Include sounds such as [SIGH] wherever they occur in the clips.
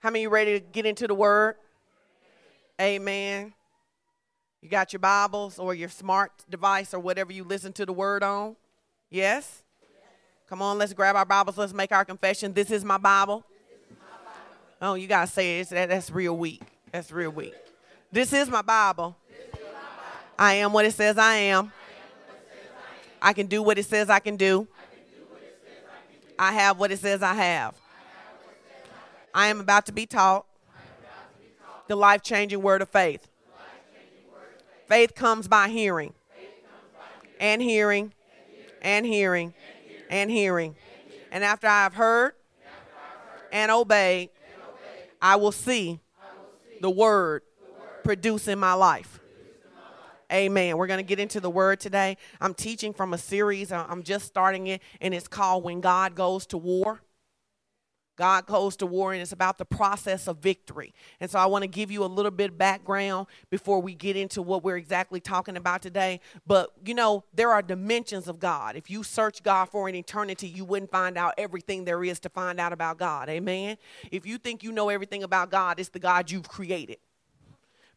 How many ready to get into the word? Amen. You got your Bibles or your smart device or whatever you listen to the word on? Yes? Come on, let's grab our Bibles. Let's make our confession. This is my Bible. Oh, you got to say it. That, that's real weak. That's real weak. This is my Bible. I am what it says I am. I can do what it says I can do. I have what it says I have. I am about to be taught the life changing word of faith. Faith comes by hearing, and hearing, and hearing, and hearing. And after I have heard and obeyed, I will see the word produce in my life. Amen. We're going to get into the word today. I'm teaching from a series, I'm just starting it, and it's called When God Goes to War. God goes to war, and it's about the process of victory. And so I want to give you a little bit background before we get into what we're exactly talking about today. But you know, there are dimensions of God. If you search God for an eternity, you wouldn't find out everything there is to find out about God. Amen. If you think you know everything about God, it's the God you've created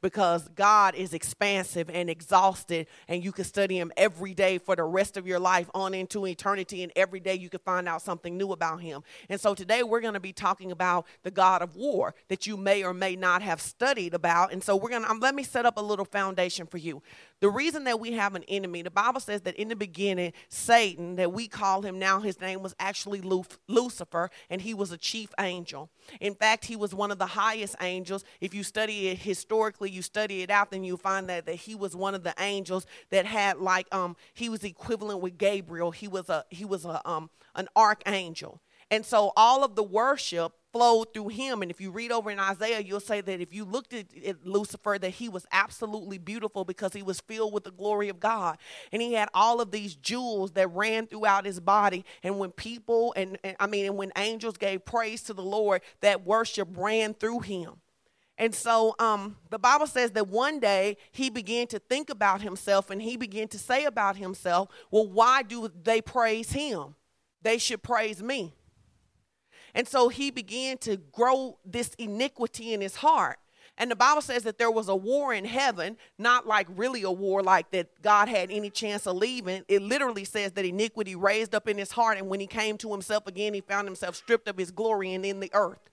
because God is expansive and exhausted, and you can study Him every day for the rest of your life on into eternity, and every day you can find out something new about Him. And so today we're going to be talking about the God of war that you may or may not have studied about. And so we're going to, um, let me set up a little foundation for you. The reason that we have an enemy, the Bible says that in the beginning, Satan, that we call him now, his name was actually Lucifer, and he was a chief angel. In fact, he was one of the highest angels. If you study it historically, you study it out, then you find that, that he was one of the angels that had like um he was equivalent with Gabriel. He was a he was a um an archangel. And so all of the worship flowed through him. And if you read over in Isaiah, you'll say that if you looked at, at, Lucifer, that he was absolutely beautiful because he was filled with the glory of God. And he had all of these jewels that ran throughout his body. And when people, and, and I mean, and when angels gave praise to the Lord, that worship ran through him. And so um, the Bible says that one day he began to think about himself and he began to say about himself, Well, why do they praise him? They should praise me. And so he began to grow this iniquity in his heart. And the Bible says that there was a war in heaven, not like really a war like that God had any chance of leaving. It literally says that iniquity raised up in his heart. And when he came to himself again, he found himself stripped of his glory and in the earth.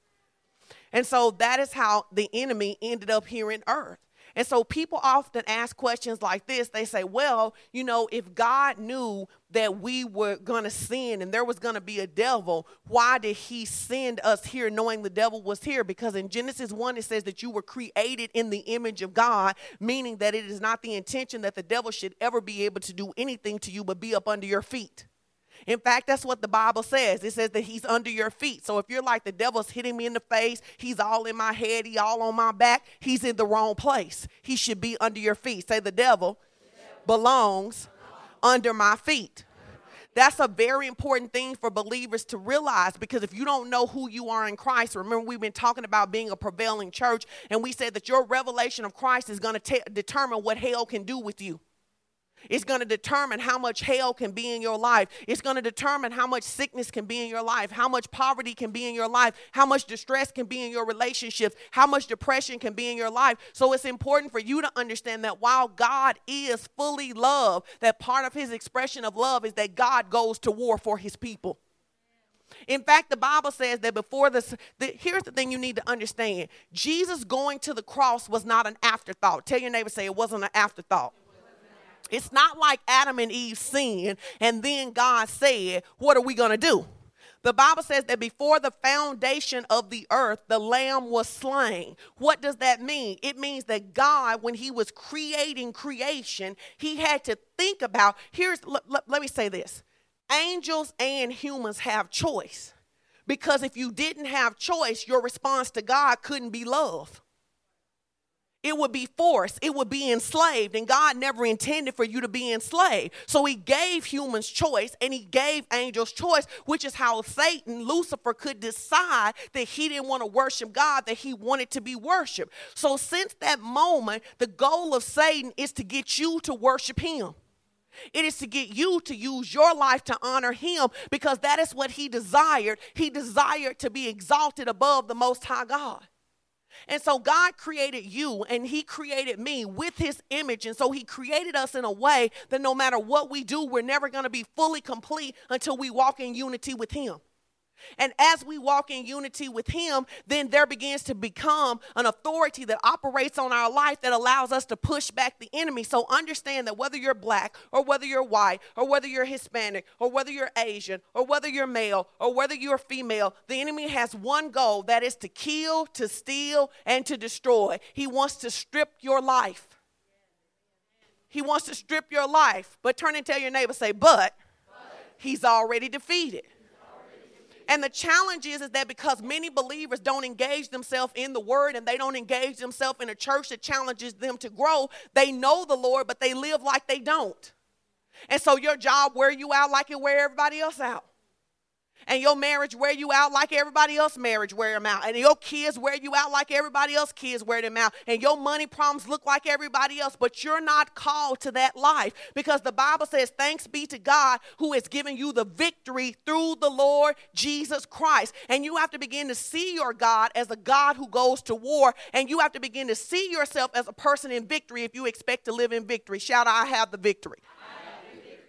And so that is how the enemy ended up here in earth. And so people often ask questions like this. They say, well, you know, if God knew that we were going to sin and there was going to be a devil, why did he send us here knowing the devil was here? Because in Genesis 1, it says that you were created in the image of God, meaning that it is not the intention that the devil should ever be able to do anything to you but be up under your feet. In fact, that's what the Bible says. It says that he's under your feet. So if you're like the devil's hitting me in the face, he's all in my head, he all on my back, he's in the wrong place. He should be under your feet. Say the devil belongs under my feet. That's a very important thing for believers to realize because if you don't know who you are in Christ, remember we've been talking about being a prevailing church, and we said that your revelation of Christ is going to determine what hell can do with you. It's going to determine how much hell can be in your life. It's going to determine how much sickness can be in your life, how much poverty can be in your life, how much distress can be in your relationships, how much depression can be in your life. So it's important for you to understand that while God is fully love, that part of his expression of love is that God goes to war for his people. In fact, the Bible says that before this, the, here's the thing you need to understand Jesus going to the cross was not an afterthought. Tell your neighbor, say it wasn't an afterthought. It's not like Adam and Eve sinned and then God said, What are we going to do? The Bible says that before the foundation of the earth, the lamb was slain. What does that mean? It means that God, when he was creating creation, he had to think about here's, let, let, let me say this angels and humans have choice. Because if you didn't have choice, your response to God couldn't be love it would be forced, it would be enslaved, and God never intended for you to be enslaved. So He gave humans choice and He gave angels choice, which is how Satan, Lucifer, could decide that he didn't want to worship God, that he wanted to be worshiped. So, since that moment, the goal of Satan is to get you to worship Him. It is to get you to use your life to honor him because that is what he desired. He desired to be exalted above the Most High God. And so God created you and He created me with His image. And so He created us in a way that no matter what we do, we're never going to be fully complete until we walk in unity with Him. And as we walk in unity with Him, then there begins to become an authority that operates on our life that allows us to push back the enemy. So understand that whether you're black or whether you're white or whether you're Hispanic or whether you're Asian or whether you're male or whether you're female, the enemy has one goal that is to kill, to steal, and to destroy. He wants to strip your life. He wants to strip your life. But turn and tell your neighbor, say, but, but. he's already defeated. And the challenge is, is that because many believers don't engage themselves in the word and they don't engage themselves in a church that challenges them to grow, they know the Lord, but they live like they don't. And so your job wear you out like it wear everybody else out and your marriage wear you out like everybody else marriage wear them out. And your kids wear you out like everybody else kids wear them out. And your money problems look like everybody else but you're not called to that life. Because the bible says thanks be to god who has given you the victory through the lord jesus christ. And you have to begin to see your god as a god who goes to war. And you have to begin to see yourself as a person in victory if you expect to live in victory. Shout i have the victory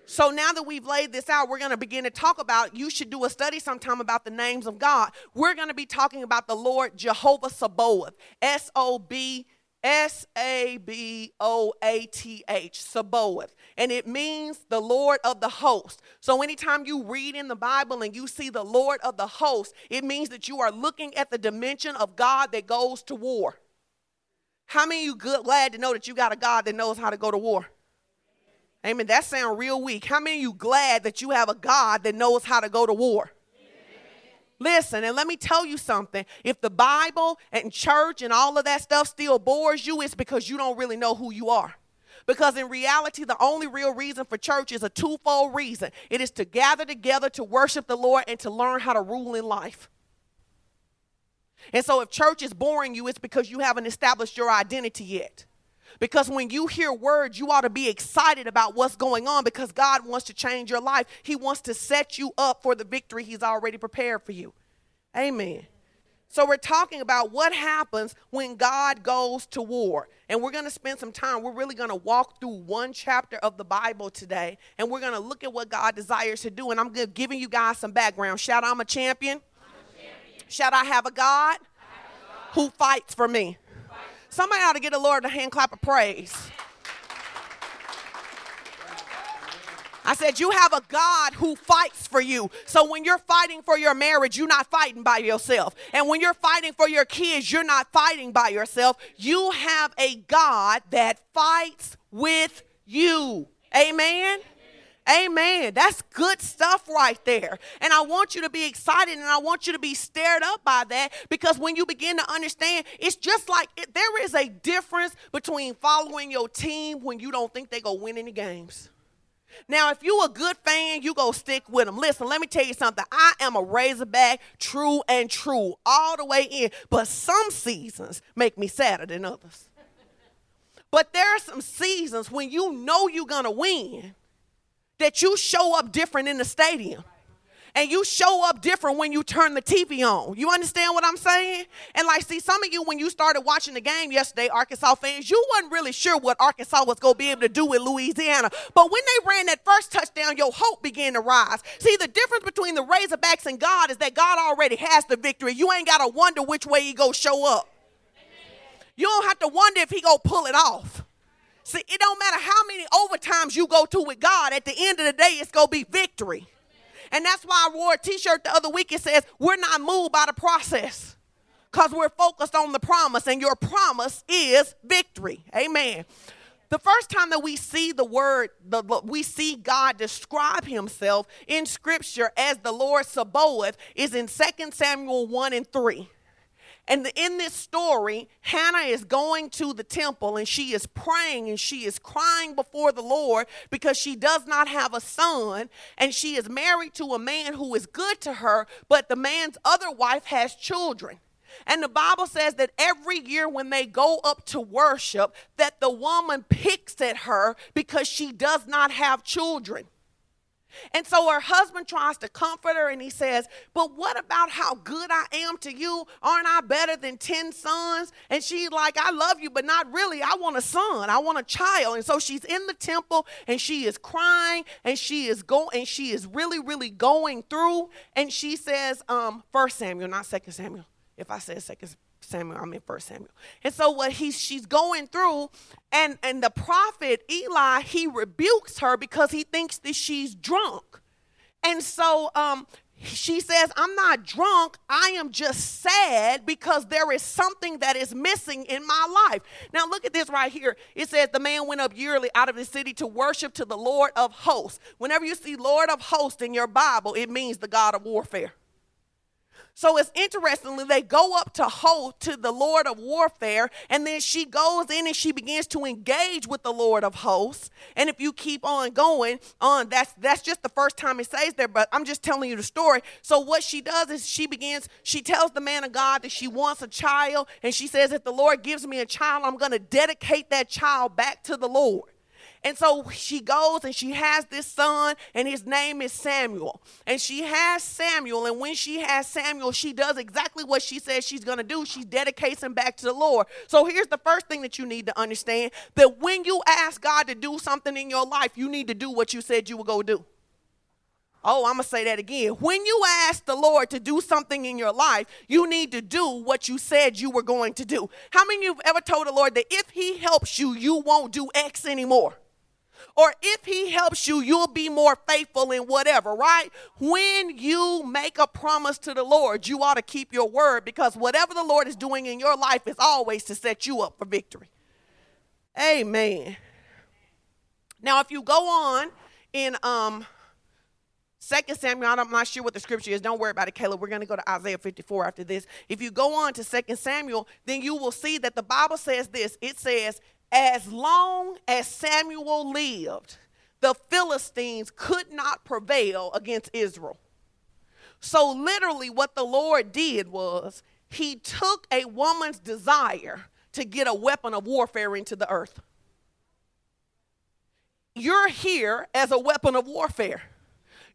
so now that we've laid this out, we're going to begin to talk about, you should do a study sometime about the names of God. We're going to be talking about the Lord Jehovah Sabaoth, S O B S A B O A T H, Sabaoth. And it means the Lord of the host. So anytime you read in the Bible and you see the Lord of the host, it means that you are looking at the dimension of God that goes to war. How many of you good, glad to know that you got a God that knows how to go to war? Amen. That sounds real weak. How many of you glad that you have a God that knows how to go to war? Listen, and let me tell you something. If the Bible and church and all of that stuff still bores you, it's because you don't really know who you are. Because in reality, the only real reason for church is a twofold reason it is to gather together to worship the Lord and to learn how to rule in life. And so, if church is boring you, it's because you haven't established your identity yet. Because when you hear words, you ought to be excited about what's going on because God wants to change your life. He wants to set you up for the victory He's already prepared for you. Amen. So, we're talking about what happens when God goes to war. And we're going to spend some time. We're really going to walk through one chapter of the Bible today. And we're going to look at what God desires to do. And I'm giving you guys some background. Shout, I'm a champion. I'm a champion. Shout, out, I have a God, have a God. who fights for me. Somebody ought to get the Lord a hand clap of praise. I said, You have a God who fights for you. So when you're fighting for your marriage, you're not fighting by yourself. And when you're fighting for your kids, you're not fighting by yourself. You have a God that fights with you. Amen. Amen. That's good stuff right there. And I want you to be excited and I want you to be stirred up by that because when you begin to understand, it's just like it, there is a difference between following your team when you don't think they go win any games. Now, if you a good fan, you go stick with them. Listen, let me tell you something. I am a Razorback, true and true, all the way in. But some seasons make me sadder than others. But there are some seasons when you know you're gonna win, that you show up different in the stadium. And you show up different when you turn the TV on. You understand what I'm saying? And like, see, some of you, when you started watching the game yesterday, Arkansas fans, you wasn't really sure what Arkansas was to be able to do with Louisiana. But when they ran that first touchdown, your hope began to rise. See, the difference between the Razorbacks and God is that God already has the victory. You ain't got to wonder which way he go show up. You don't have to wonder if he go pull it off. See, it don't matter how many overtimes you go to with God, at the end of the day, it's going to be victory. And that's why I wore a t shirt the other week. It says, We're not moved by the process because we're focused on the promise, and your promise is victory. Amen. The first time that we see the word, the, we see God describe himself in scripture as the Lord Sabaoth is in 2 Samuel 1 and 3. And in this story, Hannah is going to the temple and she is praying and she is crying before the Lord because she does not have a son and she is married to a man who is good to her, but the man's other wife has children. And the Bible says that every year when they go up to worship, that the woman picks at her because she does not have children. And so her husband tries to comfort her and he says, But what about how good I am to you? Aren't I better than 10 sons? And she's like, I love you, but not really. I want a son. I want a child. And so she's in the temple and she is crying and she is going and she is really, really going through. And she says, um, first Samuel, not second Samuel. If I said second Samuel, I'm in First Samuel. And so what he's she's going through, and and the prophet Eli he rebukes her because he thinks that she's drunk, and so um she says, I'm not drunk. I am just sad because there is something that is missing in my life. Now, look at this right here. It says, The man went up yearly out of the city to worship to the Lord of hosts. Whenever you see Lord of hosts in your Bible, it means the God of warfare. So it's interestingly, they go up to host to the Lord of warfare, and then she goes in and she begins to engage with the Lord of hosts. And if you keep on going on, that's that's just the first time it says there, but I'm just telling you the story. So what she does is she begins, she tells the man of God that she wants a child, and she says, if the Lord gives me a child, I'm gonna dedicate that child back to the Lord. And so she goes and she has this son, and his name is Samuel. And she has Samuel, and when she has Samuel, she does exactly what she says she's going to do. She dedicates him back to the Lord. So here's the first thing that you need to understand that when you ask God to do something in your life, you need to do what you said you would go do. Oh, I'm going to say that again. When you ask the Lord to do something in your life, you need to do what you said you were going to do. How many of you have ever told the Lord that if He helps you, you won't do X anymore? Or if he helps you, you'll be more faithful in whatever, right? When you make a promise to the Lord, you ought to keep your word because whatever the Lord is doing in your life is always to set you up for victory. Amen. Now, if you go on in um Second Samuel, I'm not sure what the scripture is. Don't worry about it, Caleb. We're going to go to Isaiah 54 after this. If you go on to Second Samuel, then you will see that the Bible says this. It says, as long as Samuel lived, the Philistines could not prevail against Israel. So, literally, what the Lord did was he took a woman's desire to get a weapon of warfare into the earth. You're here as a weapon of warfare.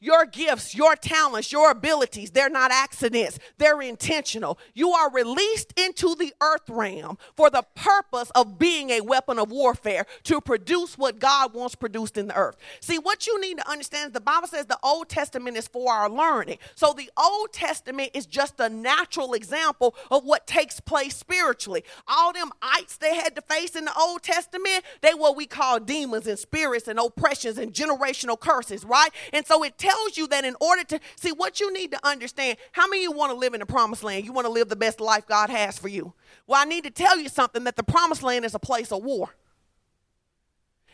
Your gifts, your talents, your abilities, they're not accidents, they're intentional. You are released into the earth realm for the purpose of being a weapon of warfare to produce what God wants produced in the earth. See, what you need to understand is the Bible says the Old Testament is for our learning. So the Old Testament is just a natural example of what takes place spiritually. All them ites they had to face in the Old Testament, they what we call demons and spirits and oppressions and generational curses, right? And so it tells you that in order to see what you need to understand, how many you want to live in the promised land? You want to live the best life God has for you. Well, I need to tell you something that the promised land is a place of war.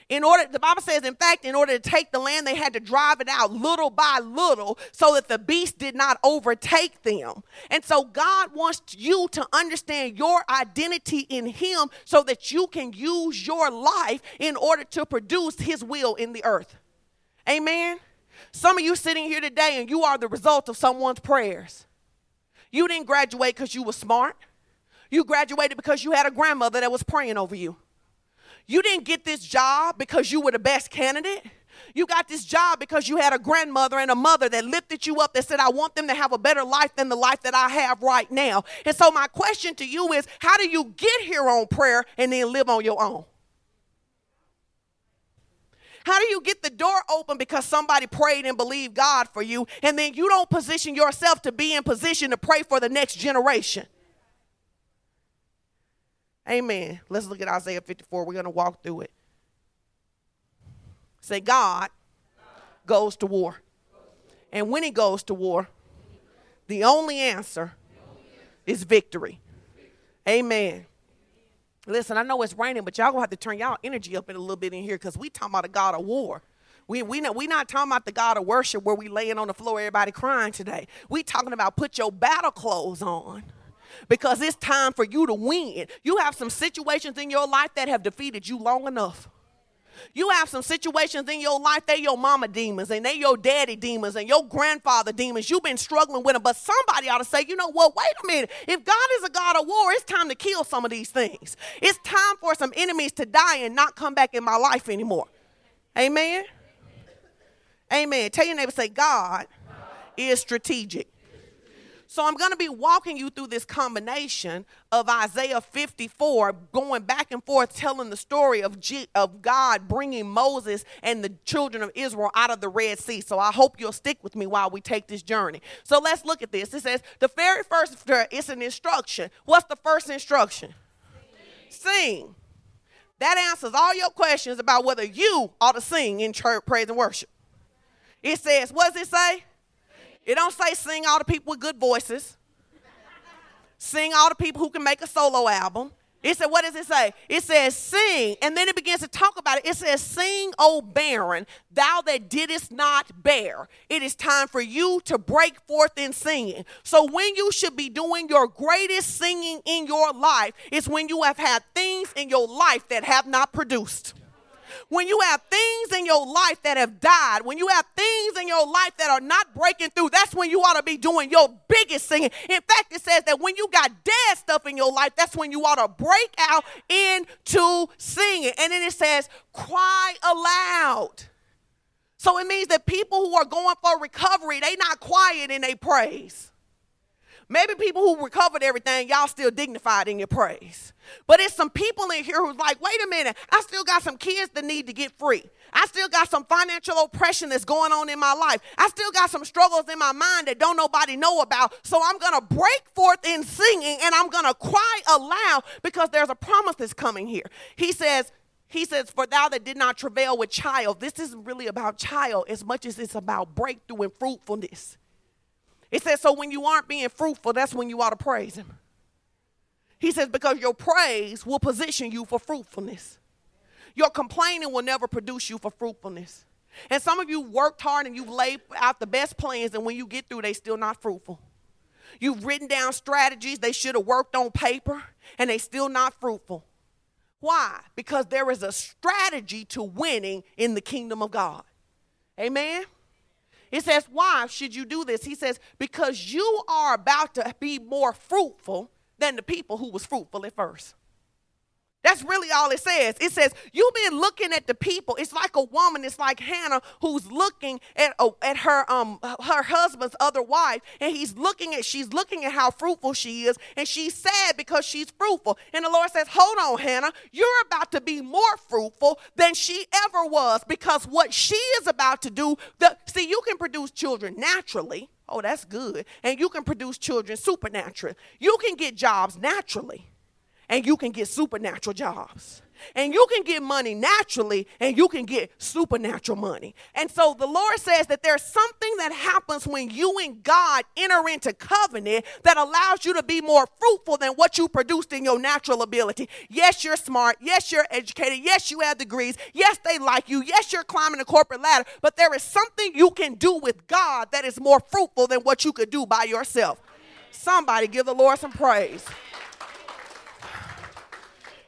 In order, the Bible says, in fact, in order to take the land, they had to drive it out little by little so that the beast did not overtake them. And so God wants you to understand your identity in Him so that you can use your life in order to produce His will in the earth. Amen. Some of you sitting here today and you are the result of someone's prayers. You didn't graduate because you were smart. You graduated because you had a grandmother that was praying over you. You didn't get this job because you were the best candidate. You got this job because you had a grandmother and a mother that lifted you up that said, I want them to have a better life than the life that I have right now. And so, my question to you is how do you get here on prayer and then live on your own? How do you get the door open because somebody prayed and believed God for you, and then you don't position yourself to be in position to pray for the next generation? Amen. Let's look at Isaiah 54. We're going to walk through it. Say, God goes to war. And when he goes to war, the only answer is victory. Amen. Listen, I know it's raining, but y'all gonna have to turn y'all energy up in a little bit in here because we talking about a God of war. We we not, we not talking about the God of worship where we laying on the floor, everybody crying today. We talking about put your battle clothes on because it's time for you to win. You have some situations in your life that have defeated you long enough. You have some situations in your life, they your mama demons and they your daddy demons and your grandfather demons. You've been struggling with them, but somebody ought to say, you know what, wait a minute. If God is a God of war, it's time to kill some of these things. It's time for some enemies to die and not come back in my life anymore. Amen. Amen. Tell your neighbor, say, God is strategic. So I'm going to be walking you through this combination of Isaiah 54, going back and forth, telling the story of, G- of God bringing Moses and the children of Israel out of the Red Sea. So I hope you'll stick with me while we take this journey. So let's look at this. It says, the very first, it's an instruction. What's the first instruction? Sing. sing. That answers all your questions about whether you ought to sing in church, praise, and worship. It says, what does it say? It don't say sing all the people with good voices. sing all the people who can make a solo album. It said, what does it say? It says, sing. And then it begins to talk about it. It says, sing, O barren, thou that didst not bear. It is time for you to break forth in singing. So when you should be doing your greatest singing in your life is when you have had things in your life that have not produced when you have things in your life that have died, when you have things in your life that are not breaking through, that's when you ought to be doing your biggest singing. In fact, it says that when you got dead stuff in your life, that's when you ought to break out into singing. And then it says, cry aloud. So it means that people who are going for recovery, they not quiet in their praise. Maybe people who recovered everything, y'all still dignified in your praise. But it's some people in here who's like, wait a minute, I still got some kids that need to get free. I still got some financial oppression that's going on in my life. I still got some struggles in my mind that don't nobody know about. So I'm going to break forth in singing and I'm going to cry aloud because there's a promise that's coming here. He says, he says, For thou that did not travail with child, this isn't really about child as much as it's about breakthrough and fruitfulness. It says, so when you aren't being fruitful, that's when you ought to praise him. He says, because your praise will position you for fruitfulness. Your complaining will never produce you for fruitfulness. And some of you worked hard and you've laid out the best plans, and when you get through, they still not fruitful. You've written down strategies they should have worked on paper, and they still not fruitful. Why? Because there is a strategy to winning in the kingdom of God. Amen. He says, Why should you do this? He says, Because you are about to be more fruitful than the people who was fruitful at first. That's really all it says. It says, You've been looking at the people. It's like a woman, it's like Hannah who's looking at, uh, at her um her husband's other wife, and he's looking at she's looking at how fruitful she is, and she's sad because she's fruitful. And the Lord says, Hold on, Hannah, you're about to be more fruitful than she ever was, because what she is about to do, the see, you can produce children naturally. Oh, that's good. And you can produce children supernaturally. You can get jobs naturally and you can get supernatural jobs. And you can get money naturally and you can get supernatural money. And so the Lord says that there's something that happens when you and God enter into covenant that allows you to be more fruitful than what you produced in your natural ability. Yes, you're smart. Yes, you're educated. Yes, you have degrees. Yes, they like you. Yes, you're climbing the corporate ladder. But there is something you can do with God that is more fruitful than what you could do by yourself. Somebody give the Lord some praise.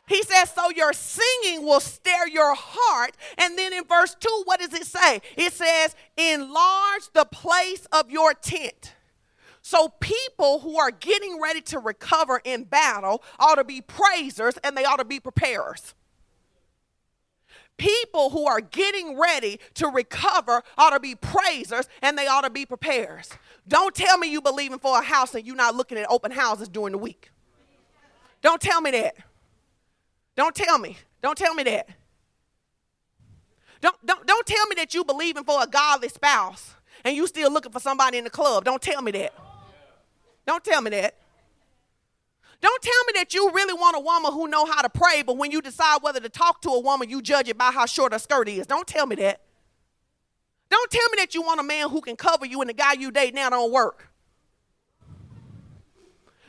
He says, So your singing will stir your heart. And then in verse 2, what does it say? It says, Enlarge the place of your tent. So people who are getting ready to recover in battle ought to be praisers and they ought to be preparers. People who are getting ready to recover ought to be praisers and they ought to be preparers. Don't tell me you believing for a house and you're not looking at open houses during the week. Don't tell me that. Don't tell me. Don't tell me that. Don't, don't, don't tell me that you believing for a godly spouse and you still looking for somebody in the club. Don't tell me that. Don't tell me that. Don't tell me that you really want a woman who know how to pray, but when you decide whether to talk to a woman, you judge it by how short her skirt is. Don't tell me that. Don't tell me that you want a man who can cover you and the guy you date now don't work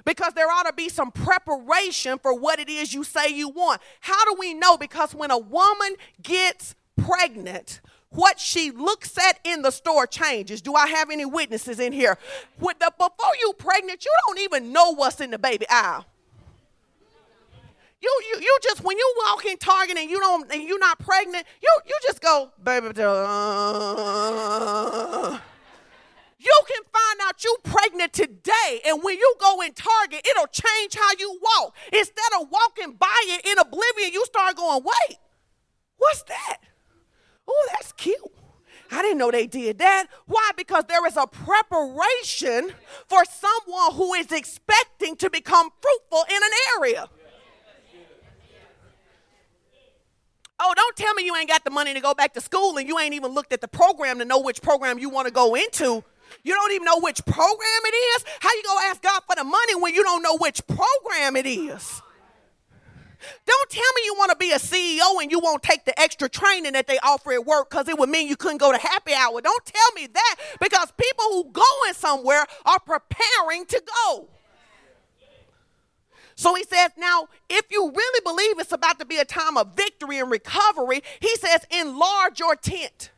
because there ought to be some preparation for what it is you say you want. How do we know? Because when a woman gets pregnant, what she looks at in the store changes. Do I have any witnesses in here? With the, before you pregnant, you don't even know what's in the baby aisle. you you you just when you walk in Target and you don't and you're not pregnant, you you just go, baby. Uh, out you pregnant today, and when you go in Target, it'll change how you walk. Instead of walking by it in oblivion, you start going, wait, what's that? Oh, that's cute. I didn't know they did that. Why? Because there is a preparation for someone who is expecting to become fruitful in an area. Oh, don't tell me you ain't got the money to go back to school and you ain't even looked at the program to know which program you want to go into. You don't even know which program it is. How you gonna ask God for the money when you don't know which program it is? Don't tell me you want to be a CEO and you won't take the extra training that they offer at work because it would mean you couldn't go to happy hour. Don't tell me that because people who going somewhere are preparing to go. So he says, now, if you really believe it's about to be a time of victory and recovery, he says, enlarge your tent.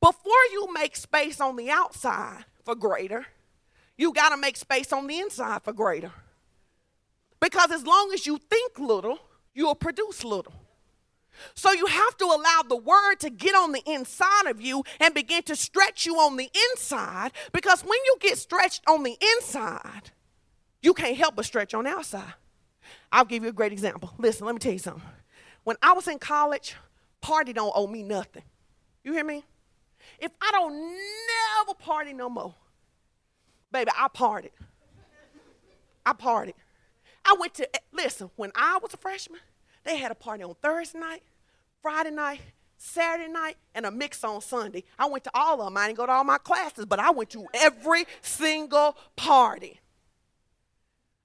Before you make space on the outside for greater, you got to make space on the inside for greater. Because as long as you think little, you'll produce little. So you have to allow the word to get on the inside of you and begin to stretch you on the inside. Because when you get stretched on the inside, you can't help but stretch on the outside. I'll give you a great example. Listen, let me tell you something. When I was in college, party don't owe me nothing. You hear me? If I don't never party no more, baby, I partied. I partied. I went to, eh, listen, when I was a freshman, they had a party on Thursday night, Friday night, Saturday night, and a mix on Sunday. I went to all of them. I didn't go to all my classes, but I went to every single party.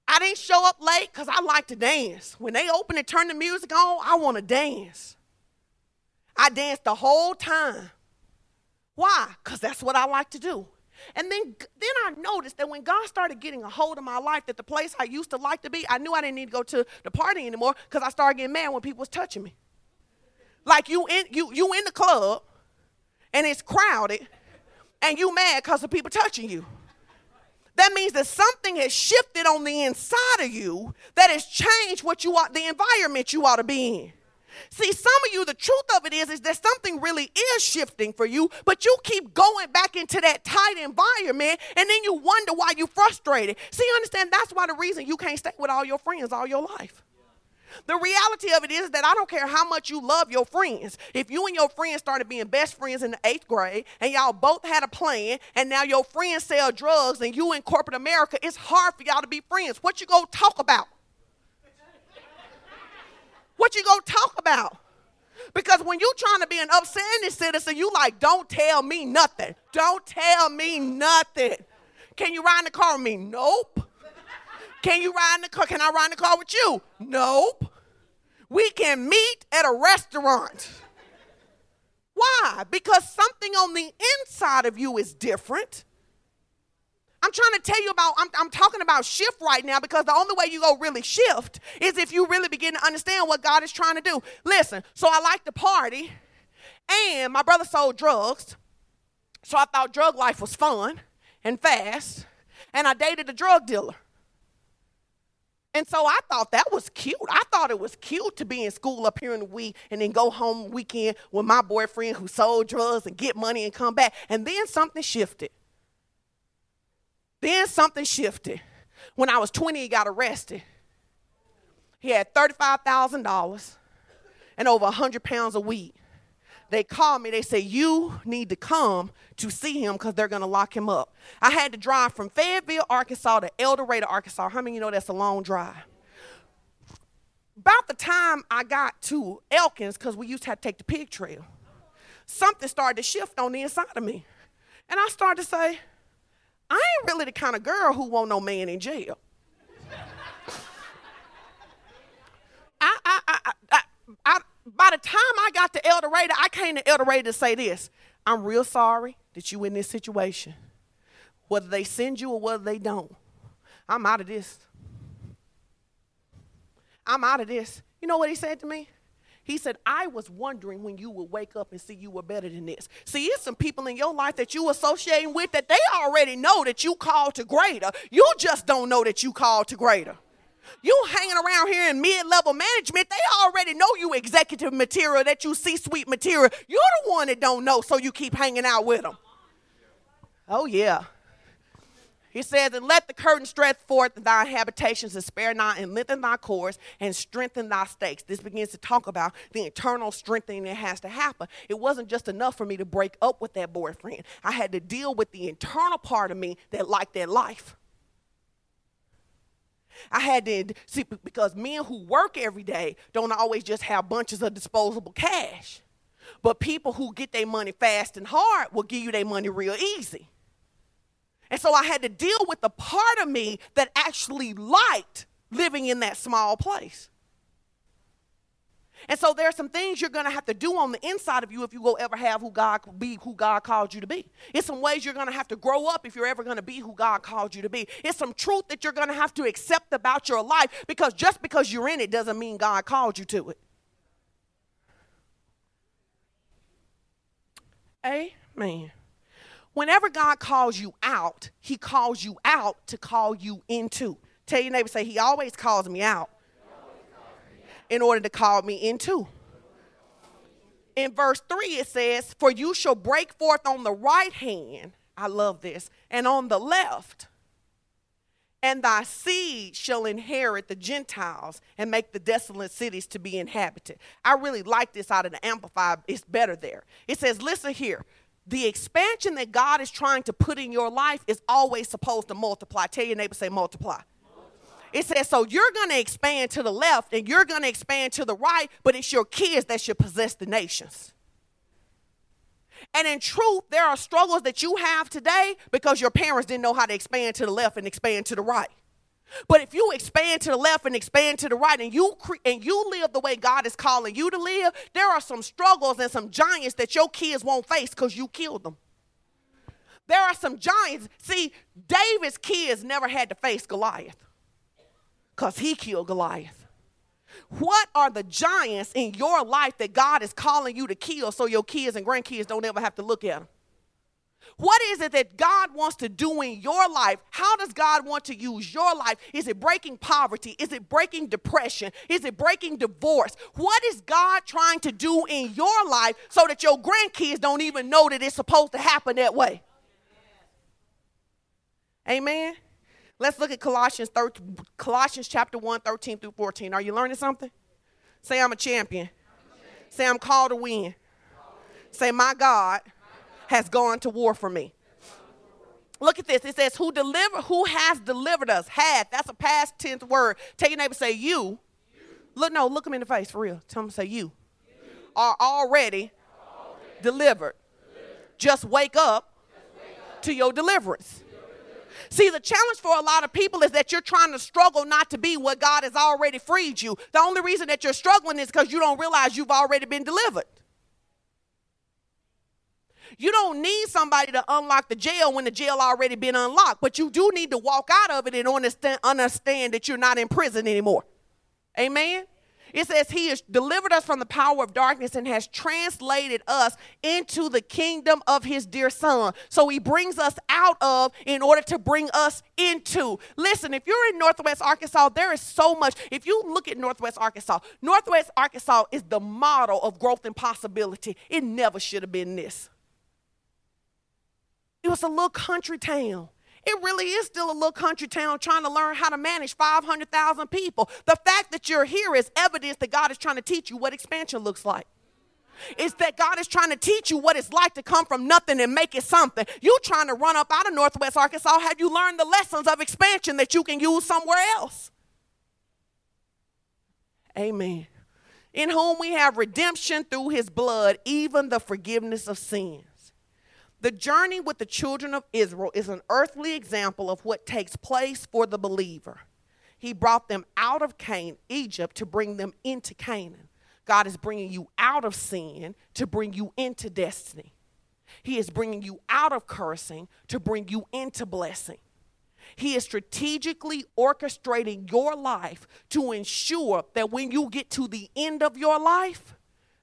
I didn't show up late because I like to dance. When they open and turn the music on, I want to dance. I danced the whole time. Why? Because that's what I like to do. And then, then I noticed that when God started getting a hold of my life, that the place I used to like to be, I knew I didn't need to go to the party anymore because I started getting mad when people was touching me. Like you in you you in the club, and it's crowded, and you mad because of people touching you. That means that something has shifted on the inside of you that has changed what you ought, the environment you ought to be in. See, some of you, the truth of it is, is that something really is shifting for you, but you keep going back into that tight environment, and then you wonder why you're frustrated. See, understand that's why the reason you can't stay with all your friends all your life. The reality of it is that I don't care how much you love your friends. If you and your friends started being best friends in the eighth grade and y'all both had a plan and now your friends sell drugs and you in corporate America, it's hard for y'all to be friends. What you go talk about? What you gonna talk about? Because when you trying to be an upstanding citizen, you like, don't tell me nothing. Don't tell me nothing. Can you ride in the car with me? Nope. Can you ride in the car? Can I ride in the car with you? Nope. We can meet at a restaurant. Why? Because something on the inside of you is different. I'm trying to tell you about, I'm, I'm talking about shift right now because the only way you go really shift is if you really begin to understand what God is trying to do. Listen, so I like to party, and my brother sold drugs, so I thought drug life was fun and fast, and I dated a drug dealer. And so I thought that was cute. I thought it was cute to be in school up here in the week and then go home weekend with my boyfriend who sold drugs and get money and come back. And then something shifted. Then something shifted. When I was 20, he got arrested. He had $35,000 and over 100 pounds of weed. They called me, they said, You need to come to see him because they're going to lock him up. I had to drive from Fayetteville, Arkansas to El Dorado, Arkansas. How many you know that's a long drive? About the time I got to Elkins, because we used to have to take the pig trail, something started to shift on the inside of me. And I started to say, I ain't really the kind of girl who want no man in jail. I, I, I, I, I, by the time I got to El Dorado, I came to El Dorado to say this. I'm real sorry that you in this situation. Whether they send you or whether they don't. I'm out of this. I'm out of this. You know what he said to me? He said, I was wondering when you would wake up and see you were better than this. See, it's some people in your life that you associating with that they already know that you called to greater. You just don't know that you called to greater. You hanging around here in mid-level management, they already know you executive material, that you C-suite material. You're the one that don't know, so you keep hanging out with them. Oh yeah. He says, and let the curtain stretch forth thy habitations and spare not, and lengthen thy cords and strengthen thy stakes. This begins to talk about the internal strengthening that has to happen. It wasn't just enough for me to break up with that boyfriend. I had to deal with the internal part of me that liked that life. I had to see because men who work every day don't always just have bunches of disposable cash. But people who get their money fast and hard will give you their money real easy. And so I had to deal with the part of me that actually liked living in that small place. And so there are some things you're going to have to do on the inside of you if you will ever have who God be who God called you to be. It's some ways you're going to have to grow up if you're ever going to be who God called you to be. It's some truth that you're going to have to accept about your life because just because you're in it doesn't mean God called you to it. Amen. Whenever God calls you out, he calls you out to call you into. Tell your neighbor, say, He always calls me out in order to call me into. In verse 3, it says, For you shall break forth on the right hand, I love this, and on the left, and thy seed shall inherit the Gentiles and make the desolate cities to be inhabited. I really like this out of the Amplified, it's better there. It says, Listen here, the expansion that God is trying to put in your life is always supposed to multiply. Tell your neighbor, say multiply. It says, so you're going to expand to the left and you're going to expand to the right, but it's your kids that should possess the nations. And in truth, there are struggles that you have today because your parents didn't know how to expand to the left and expand to the right. But if you expand to the left and expand to the right and you cre- and you live the way God is calling you to live, there are some struggles and some giants that your kids won't face cuz you killed them. There are some giants. See, David's kids never had to face Goliath cuz he killed Goliath. What are the giants in your life that God is calling you to kill so your kids and grandkids don't ever have to look at them? What is it that God wants to do in your life? How does God want to use your life? Is it breaking poverty? Is it breaking depression? Is it breaking divorce? What is God trying to do in your life so that your grandkids don't even know that it's supposed to happen that way? Amen. Let's look at Colossians 13, Colossians chapter 1, 13 through 14. Are you learning something? Say I'm a champion. Say I'm called to win. Say my God has gone to war for me. Look at this. It says, who deliver who has delivered us? Had. That's a past tense word. Tell your neighbor, say you. Look, no, look him in the face for real. Tell him say you, are already, delivered. Just wake up, to your deliverance. See, the challenge for a lot of people is that you're trying to struggle not to be what God has already freed you. The only reason that you're struggling is because you don't realize you've already been delivered. You don't need somebody to unlock the jail when the jail already been unlocked, but you do need to walk out of it and understand, understand that you're not in prison anymore. Amen. It says he has delivered us from the power of darkness and has translated us into the kingdom of his dear son. So he brings us out of in order to bring us into. Listen, if you're in Northwest Arkansas, there is so much. If you look at Northwest Arkansas, Northwest Arkansas is the model of growth and possibility. It never should have been this. It was a little country town. It really is still a little country town trying to learn how to manage 500,000 people. The fact that you're here is evidence that God is trying to teach you what expansion looks like. It's that God is trying to teach you what it's like to come from nothing and make it something. You trying to run up out of Northwest Arkansas, have you learned the lessons of expansion that you can use somewhere else? Amen. In whom we have redemption through his blood, even the forgiveness of sin. The journey with the children of Israel is an earthly example of what takes place for the believer. He brought them out of Canaan, Egypt, to bring them into Canaan. God is bringing you out of sin to bring you into destiny. He is bringing you out of cursing to bring you into blessing. He is strategically orchestrating your life to ensure that when you get to the end of your life,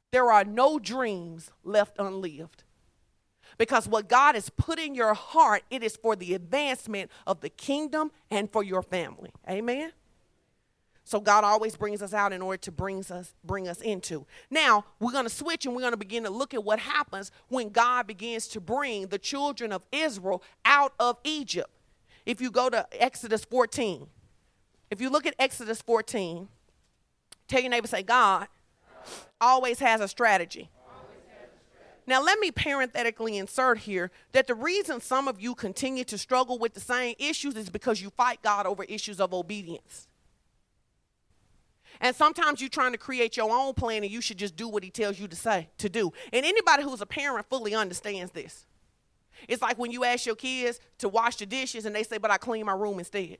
there are no dreams left unlived. Because what God has put in your heart, it is for the advancement of the kingdom and for your family. Amen. So God always brings us out in order to bring us bring us into. Now, we're going to switch and we're going to begin to look at what happens when God begins to bring the children of Israel out of Egypt. If you go to Exodus 14. If you look at Exodus 14, tell your neighbor say God always has a strategy. Now, let me parenthetically insert here that the reason some of you continue to struggle with the same issues is because you fight God over issues of obedience. And sometimes you're trying to create your own plan and you should just do what he tells you to say, to do. And anybody who's a parent fully understands this. It's like when you ask your kids to wash the dishes and they say, but I clean my room instead.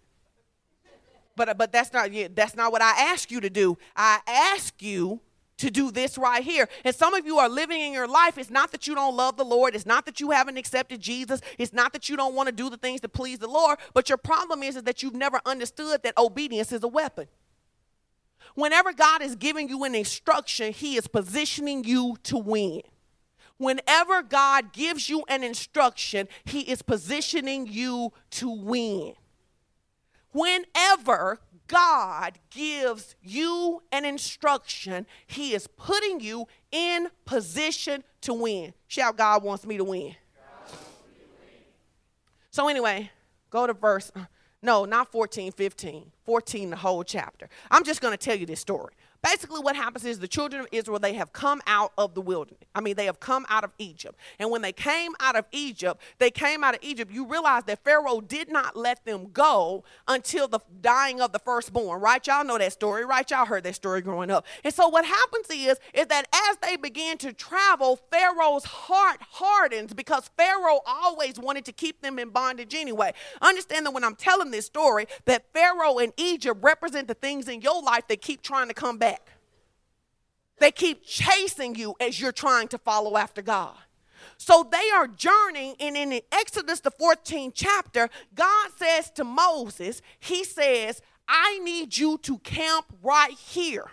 But, uh, but that's not that's not what I ask you to do. I ask you to do this right here. And some of you are living in your life. It's not that you don't love the Lord. It's not that you haven't accepted Jesus. It's not that you don't want to do the things to please the Lord. But your problem is, is that you've never understood that obedience is a weapon. Whenever God is giving you an instruction, He is positioning you to win. Whenever God gives you an instruction, He is positioning you to win. Whenever God gives you an instruction, He is putting you in position to win. Shout, God wants me to win. So, anyway, go to verse no, not 14, 15. 14, the whole chapter. I'm just going to tell you this story. Basically, what happens is the children of Israel, they have come out of the wilderness. I mean, they have come out of Egypt. And when they came out of Egypt, they came out of Egypt. You realize that Pharaoh did not let them go until the dying of the firstborn, right? Y'all know that story, right? Y'all heard that story growing up. And so what happens is, is that as they began to travel, Pharaoh's heart hardens because Pharaoh always wanted to keep them in bondage anyway. Understand that when I'm telling this story, that Pharaoh and Egypt represent the things in your life that keep trying to come back. They keep chasing you as you're trying to follow after God. So they are journeying, and in Exodus, the 14th chapter, God says to Moses, He says, I need you to camp right here.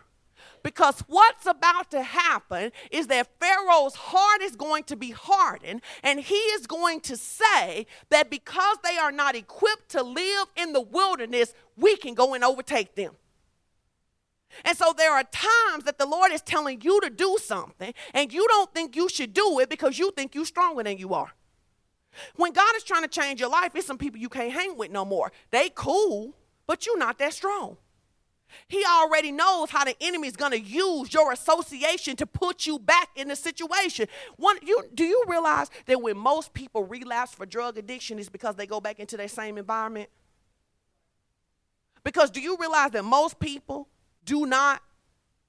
Because what's about to happen is that Pharaoh's heart is going to be hardened, and he is going to say that because they are not equipped to live in the wilderness, we can go and overtake them. And so there are times that the Lord is telling you to do something and you don't think you should do it because you think you're stronger than you are. When God is trying to change your life, it's some people you can't hang with no more. They cool, but you're not that strong. He already knows how the enemy is going to use your association to put you back in the situation. One, you, do you realize that when most people relapse for drug addiction is because they go back into their same environment? Because do you realize that most people do not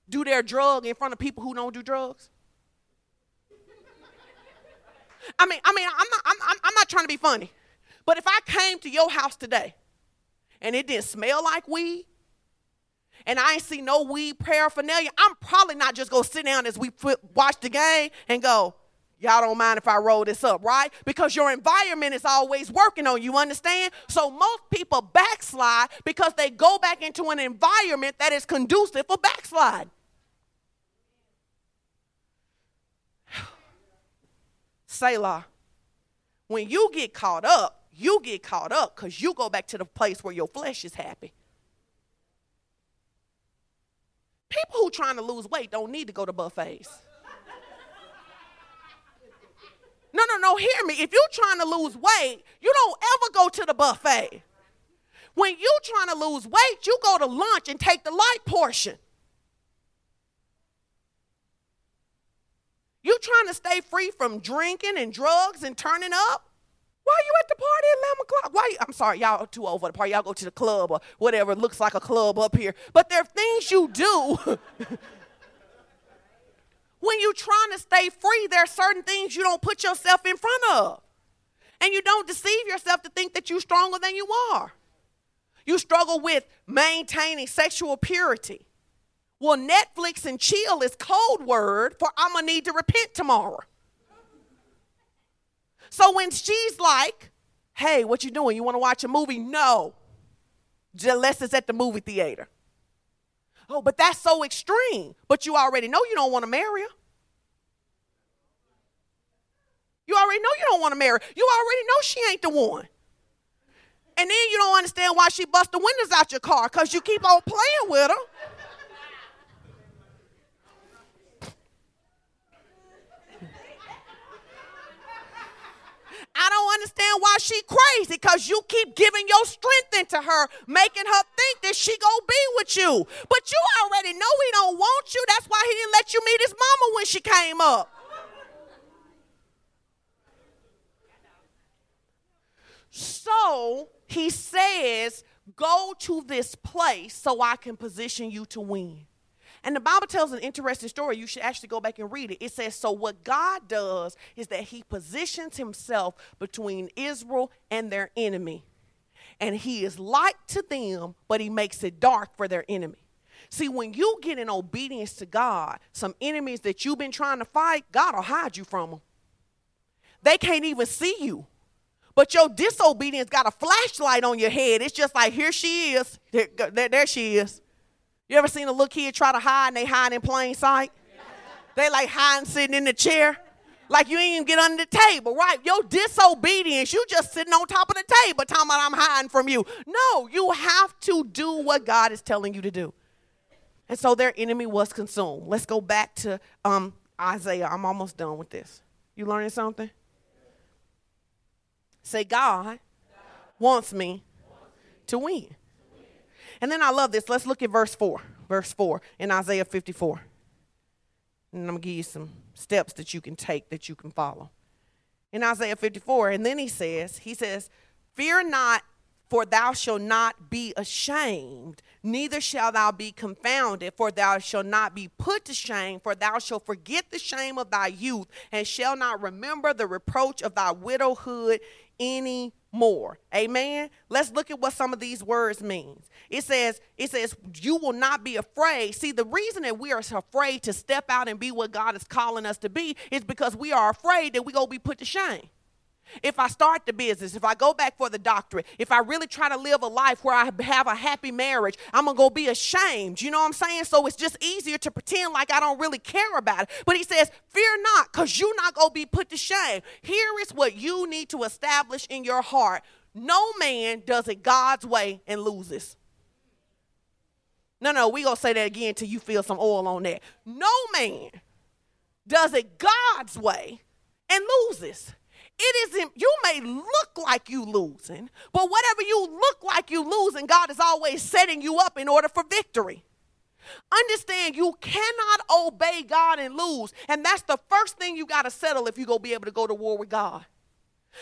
do their drug in front of people who don't do drugs? I mean, I mean, I'm not, I'm, I'm not trying to be funny, but if I came to your house today and it didn't smell like weed, and I ain't see no weed paraphernalia, I'm probably not just gonna sit down as we watch the game and go, Y'all don't mind if I roll this up, right? Because your environment is always working on you, understand? So most people backslide because they go back into an environment that is conducive for backslide. [SIGHS] Selah. When you get caught up, you get caught up because you go back to the place where your flesh is happy. People who trying to lose weight don't need to go to buffets. No, no, no, hear me. If you're trying to lose weight, you don't ever go to the buffet. When you're trying to lose weight, you go to lunch and take the light portion. You trying to stay free from drinking and drugs and turning up? Why are you at the party at 11 o'clock? Why? You, I'm sorry, y'all are too old for the party. Y'all go to the club or whatever looks like a club up here. But there are things you do [LAUGHS] When you're trying to stay free, there are certain things you don't put yourself in front of. And you don't deceive yourself to think that you're stronger than you are. You struggle with maintaining sexual purity. Well, Netflix and chill is code word for I'm gonna need to repent tomorrow. So when she's like, hey, what you doing? You wanna watch a movie? No. Unless it's at the movie theater. Oh, but that's so extreme. But you already know you don't want to marry her. You already know you don't want to marry. You already know she ain't the one. And then you don't understand why she bust the windows out your car because you keep on playing with her. I don't understand why she crazy because you keep giving your strength into her, making her think that she gonna be with you. But you already know he don't want you. That's why he didn't let you meet his mama when she came up. So he says, Go to this place so I can position you to win. And the Bible tells an interesting story. You should actually go back and read it. It says, So, what God does is that He positions Himself between Israel and their enemy. And He is light to them, but He makes it dark for their enemy. See, when you get in obedience to God, some enemies that you've been trying to fight, God will hide you from them. They can't even see you. But your disobedience got a flashlight on your head. It's just like, here she is. There, there, there she is. You ever seen a little kid try to hide and they hide in plain sight? They like hiding sitting in the chair. Like you ain't even get under the table, right? Your disobedience, you just sitting on top of the table talking about I'm hiding from you. No, you have to do what God is telling you to do. And so their enemy was consumed. Let's go back to um, Isaiah. I'm almost done with this. You learning something? Say, God wants me to win. And then I love this. Let's look at verse 4. Verse 4 in Isaiah 54. And I'm going to give you some steps that you can take that you can follow. In Isaiah 54, and then he says, he says, Fear not, for thou shalt not be ashamed, neither shalt thou be confounded, for thou shalt not be put to shame, for thou shalt forget the shame of thy youth, and shall not remember the reproach of thy widowhood any more. Amen. Let's look at what some of these words means. It says, it says, you will not be afraid. See, the reason that we are afraid to step out and be what God is calling us to be is because we are afraid that we gonna be put to shame. If I start the business, if I go back for the doctorate, if I really try to live a life where I have a happy marriage, I'm going to go be ashamed. You know what I'm saying? So it's just easier to pretend like I don't really care about it. But he says, Fear not, because you're not going to be put to shame. Here is what you need to establish in your heart no man does it God's way and loses. No, no, we going to say that again until you feel some oil on that. No man does it God's way and loses it isn't you may look like you losing but whatever you look like you losing god is always setting you up in order for victory. Understand you cannot obey god and lose and that's the first thing you got to settle if you're going to be able to go to war with god.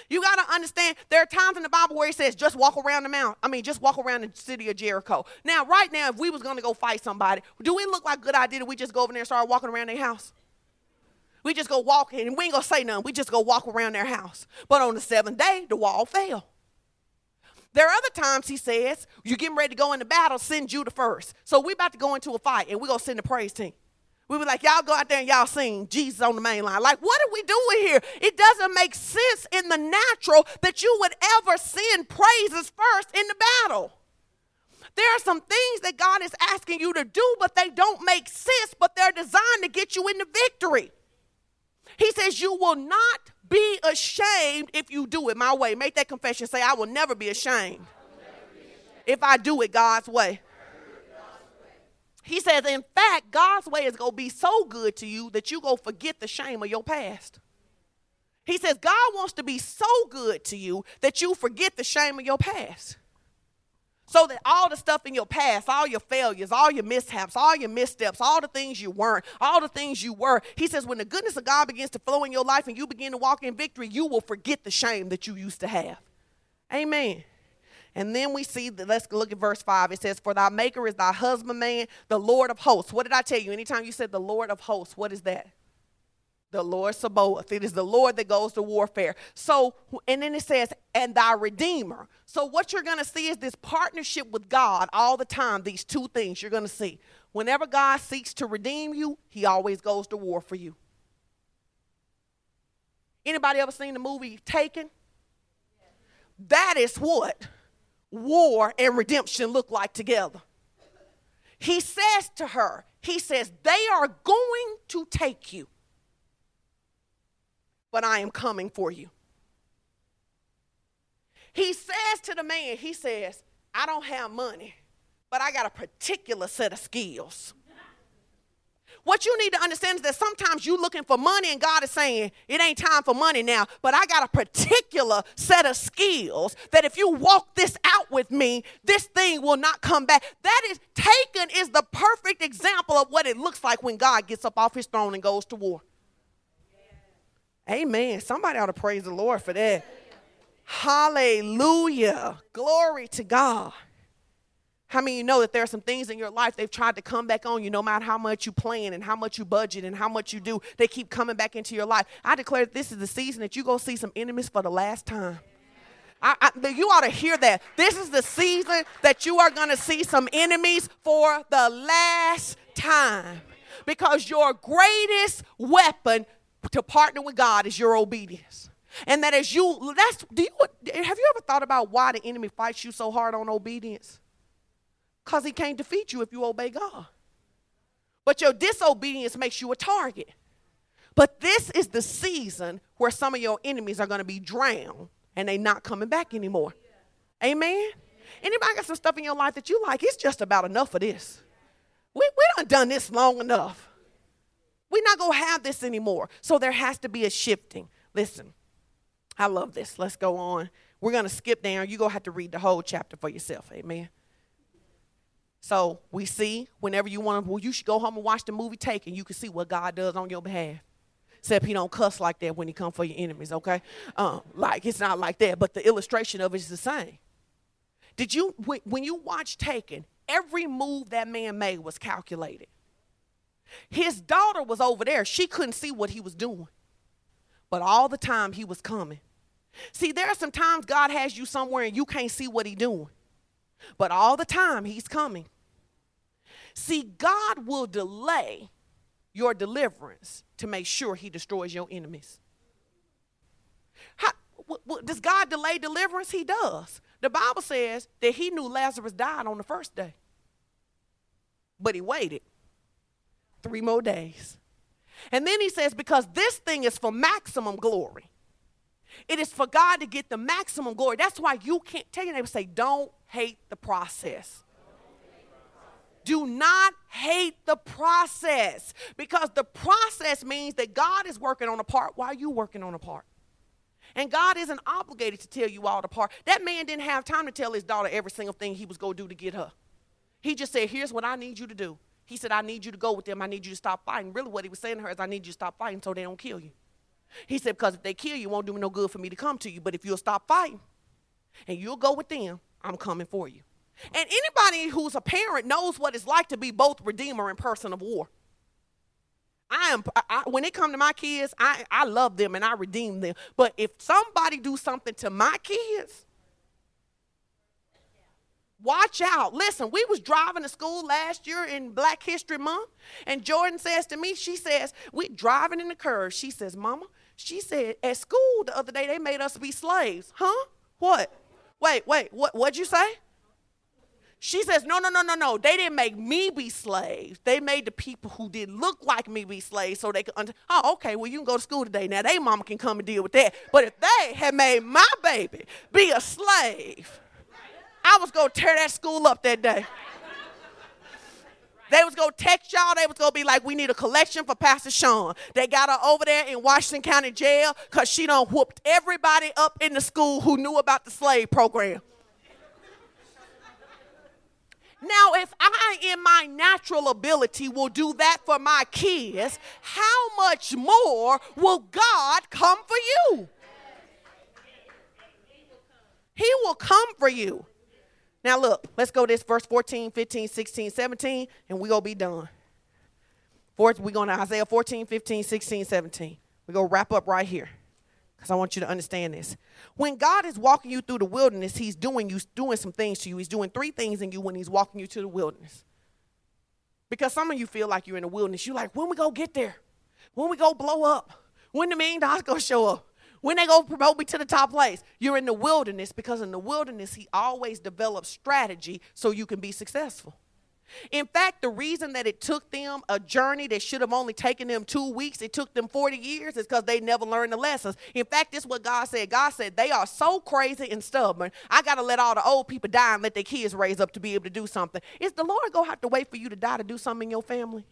You got to understand there are times in the bible where it says just walk around the mount i mean just walk around the city of jericho. Now right now if we was going to go fight somebody do we look like good idea that we just go over there and start walking around their house we just go walk in and we ain't gonna say nothing. We just go walk around their house. But on the seventh day, the wall fell. There are other times he says, you're getting ready to go into battle, send Judah first. So we about to go into a fight and we're gonna send the praise team. We were like, y'all go out there and y'all sing Jesus on the main line. Like, what are we doing here? It doesn't make sense in the natural that you would ever send praises first in the battle. There are some things that God is asking you to do, but they don't make sense, but they're designed to get you into victory. He says, You will not be ashamed if you do it my way. Make that confession. Say, I will never be ashamed, if I do it God's way. He says, in fact, God's way is going to be so good to you that you go forget the shame of your past. He says, God wants to be so good to you that you forget the shame of your past. So that all the stuff in your past, all your failures, all your mishaps, all your missteps, all the things you weren't, all the things you were, he says, when the goodness of God begins to flow in your life and you begin to walk in victory, you will forget the shame that you used to have. Amen. And then we see that, let's look at verse 5. It says, For thy maker is thy husbandman, the Lord of hosts. What did I tell you? Anytime you said the Lord of hosts, what is that? The Lord Sabaoth. It is the Lord that goes to warfare. So, and then it says, and thy Redeemer. So, what you're going to see is this partnership with God all the time. These two things you're going to see. Whenever God seeks to redeem you, he always goes to war for you. Anybody ever seen the movie Taken? That is what war and redemption look like together. He says to her, He says, they are going to take you but I am coming for you. He says to the man, he says, I don't have money, but I got a particular set of skills. What you need to understand is that sometimes you're looking for money and God is saying, it ain't time for money now, but I got a particular set of skills that if you walk this out with me, this thing will not come back. That is taken is the perfect example of what it looks like when God gets up off his throne and goes to war. Amen. Somebody ought to praise the Lord for that. Hallelujah. Glory to God. How many you know that there are some things in your life they've tried to come back on you no matter how much you plan and how much you budget and how much you do, they keep coming back into your life. I declare that this is the season that you go see some enemies for the last time. I, I, you ought to hear that. This is the season that you are going to see some enemies for the last time. Because your greatest weapon to partner with God is your obedience. And that as you, that's, do you, have you ever thought about why the enemy fights you so hard on obedience? Because he can't defeat you if you obey God. But your disobedience makes you a target. But this is the season where some of your enemies are going to be drowned and they not coming back anymore. Amen? Anybody got some stuff in your life that you like? It's just about enough of this. We, we done done this long enough. We're not going to have this anymore. So there has to be a shifting. Listen, I love this. Let's go on. We're going to skip down. You're going to have to read the whole chapter for yourself. Amen. So we see whenever you want to, well, you should go home and watch the movie Taken. You can see what God does on your behalf. Except he don't cuss like that when he come for your enemies, okay? Um, like it's not like that, but the illustration of it is the same. Did you when you watch Taken, every move that man made was calculated. His daughter was over there. She couldn't see what he was doing. But all the time he was coming. See, there are some times God has you somewhere and you can't see what he's doing. But all the time he's coming. See, God will delay your deliverance to make sure he destroys your enemies. How, w- w- does God delay deliverance? He does. The Bible says that he knew Lazarus died on the first day, but he waited three more days. And then he says, because this thing is for maximum glory. It is for God to get the maximum glory. That's why you can't tell your neighbor, say, don't hate the process. Do not hate the process because the process means that God is working on a part while you're working on a part. And God isn't obligated to tell you all the part. That man didn't have time to tell his daughter every single thing he was going to do to get her. He just said, Here's what I need you to do. He said, I need you to go with them. I need you to stop fighting. Really, what he was saying to her is, I need you to stop fighting so they don't kill you. He said, Because if they kill you, it won't do me no good for me to come to you. But if you'll stop fighting and you'll go with them, I'm coming for you. And anybody who's a parent knows what it's like to be both redeemer and person of war. I am I, when it come to my kids, I, I love them and I redeem them. But if somebody do something to my kids, watch out. Listen, we was driving to school last year in Black History Month, and Jordan says to me, she says, we driving in the curve. She says, Mama, she said, at school the other day they made us be slaves. Huh? What? Wait, wait, what what'd you say? She says, No, no, no, no, no. They didn't make me be slaves. They made the people who didn't look like me be slaves so they could under- Oh, okay, well, you can go to school today. Now they mama can come and deal with that. But if they had made my baby be a slave, I was gonna tear that school up that day. They was gonna text y'all. They was gonna be like, "We need a collection for Pastor Sean." They got her over there in Washington County Jail because she done whooped everybody up in the school who knew about the slave program. Now, if I, in my natural ability, will do that for my kids, how much more will God come for you? He will come for you. Now, look, let's go this verse 14, 15, 16, 17, and we're going to be done. We're going to Isaiah 14, 15, 16, 17. We're going to wrap up right here because I want you to understand this. When God is walking you through the wilderness, He's doing you doing some things to you. He's doing three things in you when He's walking you to the wilderness. Because some of you feel like you're in the wilderness. You're like, when we go get there? When we go blow up? When the million dollars gonna show up? When they go promote me to the top place? You're in the wilderness because in the wilderness, He always develops strategy so you can be successful. In fact, the reason that it took them a journey that should have only taken them two weeks, it took them 40 years, is because they never learned the lessons. In fact, this is what God said. God said, they are so crazy and stubborn. I got to let all the old people die and let their kids raise up to be able to do something. Is the Lord going to have to wait for you to die to do something in your family?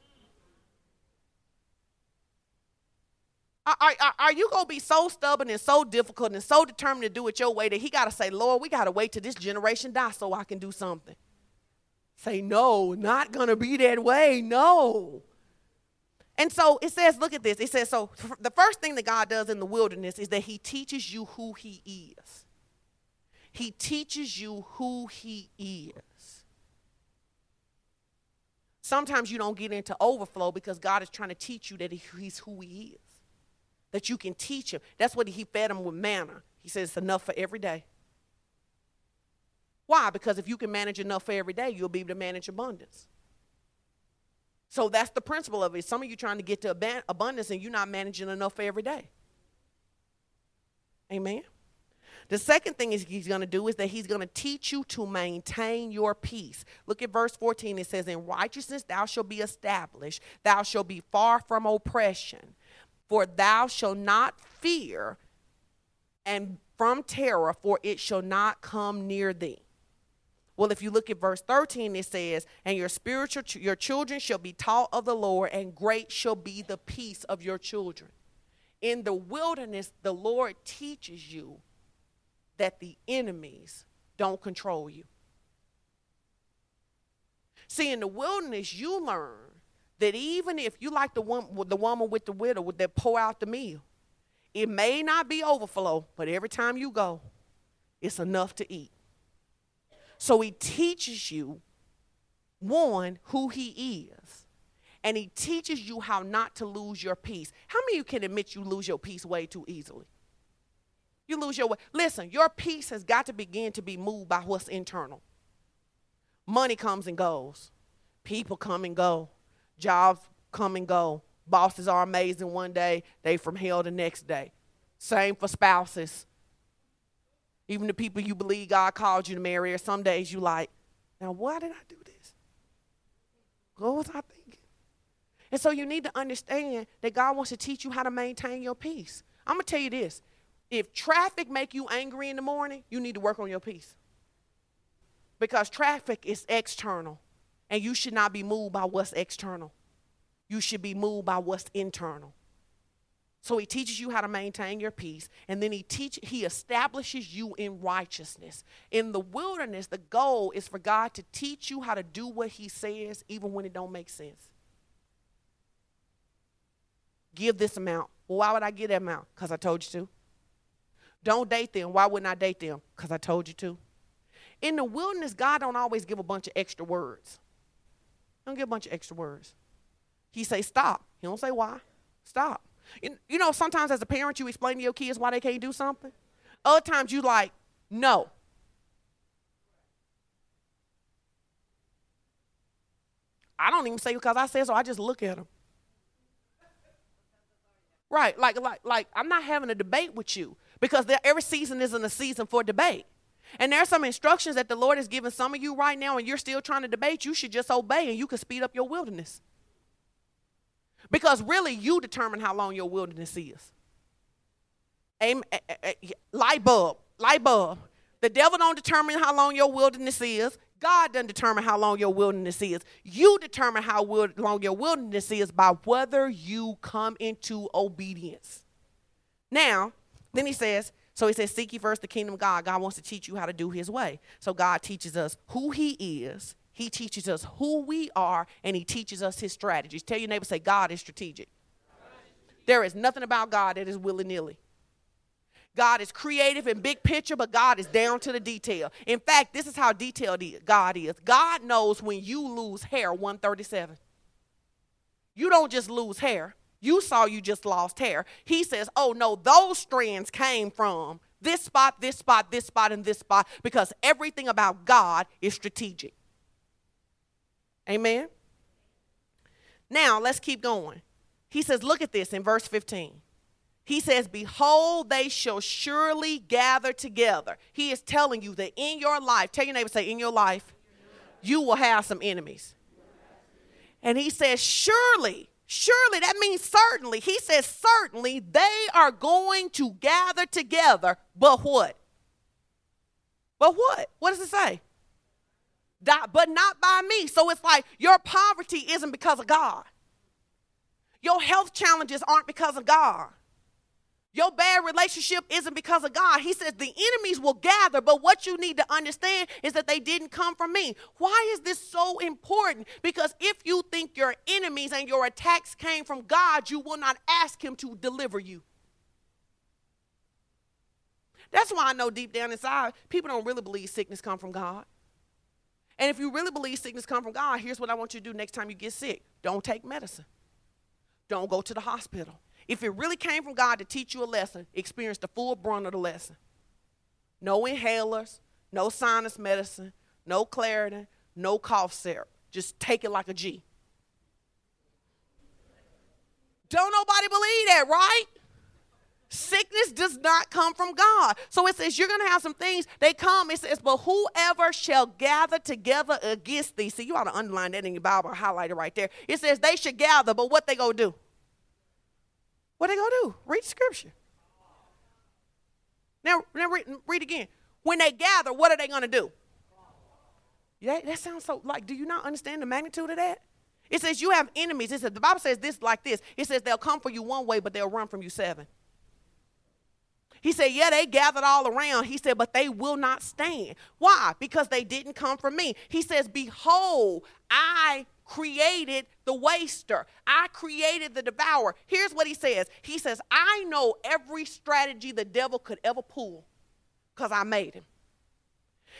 Are, are, are you going to be so stubborn and so difficult and so determined to do it your way that he got to say, Lord, we got to wait till this generation dies so I can do something? Say, no, not going to be that way. No. And so it says, look at this. It says, so the first thing that God does in the wilderness is that he teaches you who he is. He teaches you who he is. Sometimes you don't get into overflow because God is trying to teach you that he's who he is that you can teach him. That's what he fed him with manna. He says it's enough for every day. Why? Because if you can manage enough for every day, you'll be able to manage abundance. So that's the principle of it. Some of you trying to get to abundance and you're not managing enough for every day. Amen. The second thing is he's going to do is that he's going to teach you to maintain your peace. Look at verse 14. It says, In righteousness thou shalt be established, thou shalt be far from oppression. For thou shalt not fear, and from terror, for it shall not come near thee. Well, if you look at verse 13, it says, And your spiritual your children shall be taught of the Lord, and great shall be the peace of your children. In the wilderness, the Lord teaches you that the enemies don't control you. See, in the wilderness, you learn that even if you like the one the woman with the widow that pour out the meal, it may not be overflow, but every time you go, it's enough to eat. So he teaches you one who he is. And he teaches you how not to lose your peace. How many of you can admit you lose your peace way too easily? You lose your way. Listen, your peace has got to begin to be moved by what's internal. Money comes and goes. People come and go. Jobs come and go. Bosses are amazing one day, they from hell the next day. Same for spouses. Even the people you believe God called you to marry, or some days you like, now why did I do this? What was I thinking? And so you need to understand that God wants to teach you how to maintain your peace. I'm gonna tell you this: if traffic make you angry in the morning, you need to work on your peace. Because traffic is external. And you should not be moved by what's external. You should be moved by what's internal. So he teaches you how to maintain your peace, and then he teach he establishes you in righteousness. In the wilderness, the goal is for God to teach you how to do what he says even when it don't make sense. Give this amount. Well, why would I give that amount? Because I told you to. Don't date them. Why wouldn't I date them? Because I told you to. In the wilderness, God don't always give a bunch of extra words. Don't give a bunch of extra words. He say stop. He don't say why. Stop. You, you know, sometimes as a parent, you explain to your kids why they can't do something. Other times you like, no. I don't even say because I said so. I just look at them. Right, like, like, like, I'm not having a debate with you because every season isn't a season for debate. And there are some instructions that the Lord has given some of you right now, and you're still trying to debate. You should just obey, and you can speed up your wilderness. Because really, you determine how long your wilderness is. Amen. Light bulb, light bulb. The devil don't determine how long your wilderness is. God doesn't determine how long your wilderness is. You determine how long your wilderness is by whether you come into obedience. Now, then he says, so he says, Seek ye first the kingdom of God. God wants to teach you how to do his way. So God teaches us who he is, he teaches us who we are, and he teaches us his strategies. Tell your neighbor, say, God is strategic. There is nothing about God that is willy nilly. God is creative and big picture, but God is down to the detail. In fact, this is how detailed God is. God knows when you lose hair 137. You don't just lose hair, you saw you just lost hair. He says, Oh, no, those strands came from this spot, this spot, this spot, and this spot because everything about God is strategic. Amen. Now, let's keep going. He says, Look at this in verse 15. He says, Behold, they shall surely gather together. He is telling you that in your life, tell your neighbor, say, in your life, you will have some enemies. And he says, Surely, surely, that means certainly. He says, Certainly they are going to gather together, but what? But what? What does it say? But not by me. So it's like your poverty isn't because of God. Your health challenges aren't because of God. Your bad relationship isn't because of God. He says the enemies will gather, but what you need to understand is that they didn't come from me. Why is this so important? Because if you think your enemies and your attacks came from God, you will not ask Him to deliver you. That's why I know deep down inside, people don't really believe sickness come from God. And if you really believe sickness come from God, here's what I want you to do next time you get sick. Don't take medicine. Don't go to the hospital. If it really came from God to teach you a lesson, experience the full brunt of the lesson. No inhalers, no sinus medicine, no Claritin, no cough syrup. Just take it like a G. Don't nobody believe that, right? Sickness does not come from God. So it says you're going to have some things. They come. It says, but whoever shall gather together against thee. See, you ought to underline that in your Bible, highlight it right there. It says they should gather, but what they going to do? What they gonna do? Read scripture. Now, now read, read again. When they gather, what are they gonna do? Yeah, that sounds so like, do you not understand the magnitude of that? It says you have enemies. It says the Bible says this like this. It says they'll come for you one way, but they'll run from you seven. He said, Yeah, they gathered all around. He said, But they will not stand. Why? Because they didn't come from me. He says, Behold, I created the waster. I created the devourer. Here's what he says He says, I know every strategy the devil could ever pull because I made him.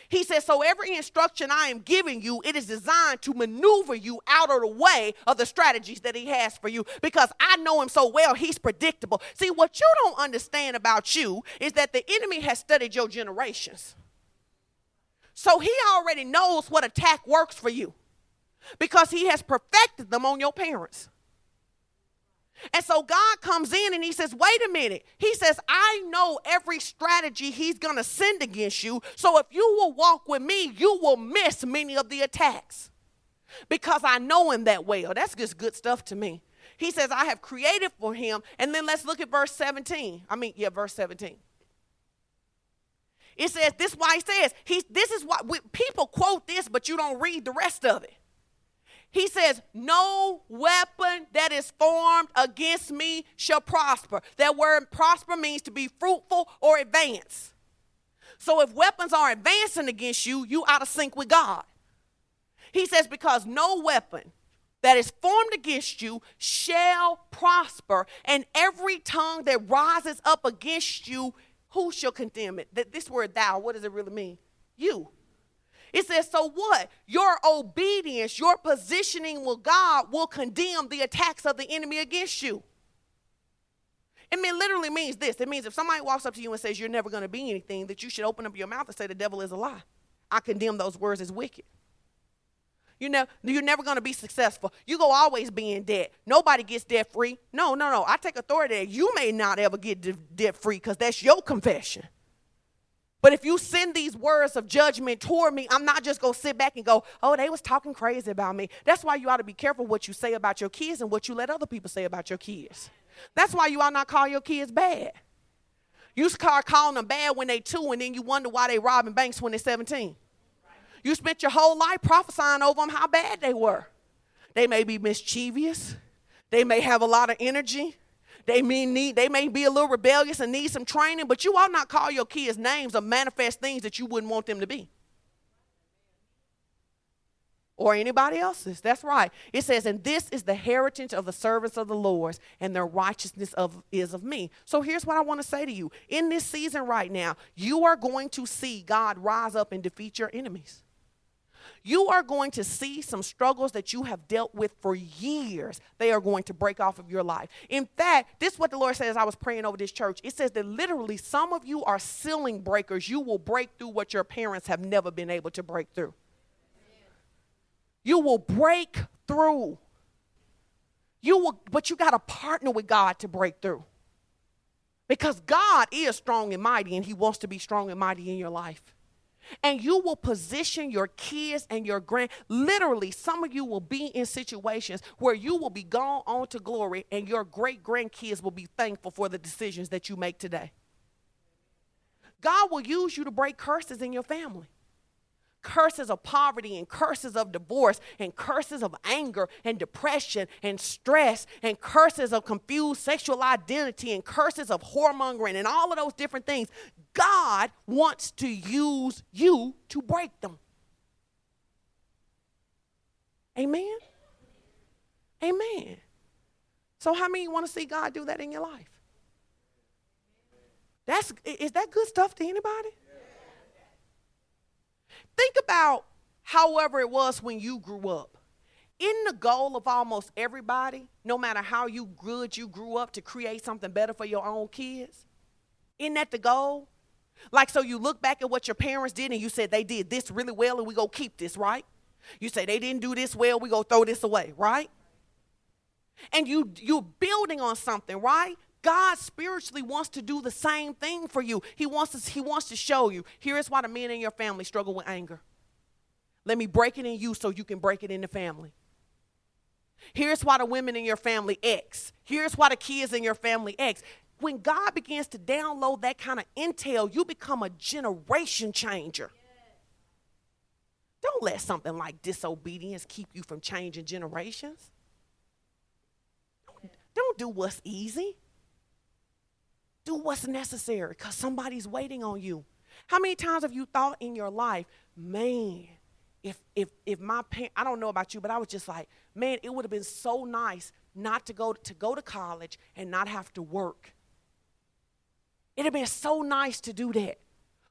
He says, So every instruction I am giving you, it is designed to maneuver you out of the way of the strategies that he has for you because I know him so well, he's predictable. See, what you don't understand about you is that the enemy has studied your generations. So he already knows what attack works for you because he has perfected them on your parents. And so God comes in and he says, Wait a minute. He says, I know every strategy he's going to send against you. So if you will walk with me, you will miss many of the attacks because I know him that well. That's just good stuff to me. He says, I have created for him. And then let's look at verse 17. I mean, yeah, verse 17. It says, This is why he says, he, This is what we, people quote this, but you don't read the rest of it. He says, No weapon that is formed against me shall prosper. That word prosper means to be fruitful or advance. So if weapons are advancing against you, you out of sync with God. He says, Because no weapon that is formed against you shall prosper, and every tongue that rises up against you, who shall condemn it? That this word thou, what does it really mean? You. It says, so what? Your obedience, your positioning with God will condemn the attacks of the enemy against you. It mean, literally means this. It means if somebody walks up to you and says you're never going to be anything, that you should open up your mouth and say the devil is a lie. I condemn those words as wicked. You know, you're never going to be successful. You go always be in debt. Nobody gets debt free. No, no, no. I take authority. That you may not ever get debt free because that's your confession. But if you send these words of judgment toward me, I'm not just going to sit back and go, oh, they was talking crazy about me. That's why you ought to be careful what you say about your kids and what you let other people say about your kids. That's why you ought not call your kids bad. You start calling them bad when they two, and then you wonder why they robbing banks when they're 17. You spent your whole life prophesying over them how bad they were. They may be mischievous. They may have a lot of energy. They may need they may be a little rebellious and need some training, but you ought not call your kids names or manifest things that you wouldn't want them to be. Or anybody else's. That's right. It says, and this is the heritage of the servants of the Lord, and their righteousness of, is of me. So here's what I want to say to you. In this season right now, you are going to see God rise up and defeat your enemies you are going to see some struggles that you have dealt with for years. They are going to break off of your life. In fact, this is what the Lord says. I was praying over this church. It says that literally some of you are ceiling breakers. You will break through what your parents have never been able to break through. You will break through. You will, but you got to partner with God to break through. Because God is strong and mighty, and He wants to be strong and mighty in your life. And you will position your kids and your grand, literally, some of you will be in situations where you will be gone on to glory and your great grandkids will be thankful for the decisions that you make today. God will use you to break curses in your family curses of poverty and curses of divorce and curses of anger and depression and stress and curses of confused sexual identity and curses of whoremongering and all of those different things. God wants to use you to break them. Amen. Amen. So how many want to see God do that in your life? That's is that good stuff to anybody? Think about however it was when you grew up. In the goal of almost everybody, no matter how you good you grew up to create something better for your own kids, isn't that the goal? Like, so you look back at what your parents did and you said they did this really well and we go keep this, right? You say they didn't do this well, we go throw this away, right? And you you're building on something, right? God spiritually wants to do the same thing for you. He wants to, he wants to show you. Here is why the men in your family struggle with anger. Let me break it in you so you can break it in the family. Here's why the women in your family X. Here's why the kids in your family X. When God begins to download that kind of intel, you become a generation changer. Don't let something like disobedience keep you from changing generations. Don't do what's easy. Do what's necessary because somebody's waiting on you. How many times have you thought in your life, man, if if if my parent, I don't know about you, but I was just like, man, it would have been so nice not to go to go to college and not have to work. It'd have been so nice to do that.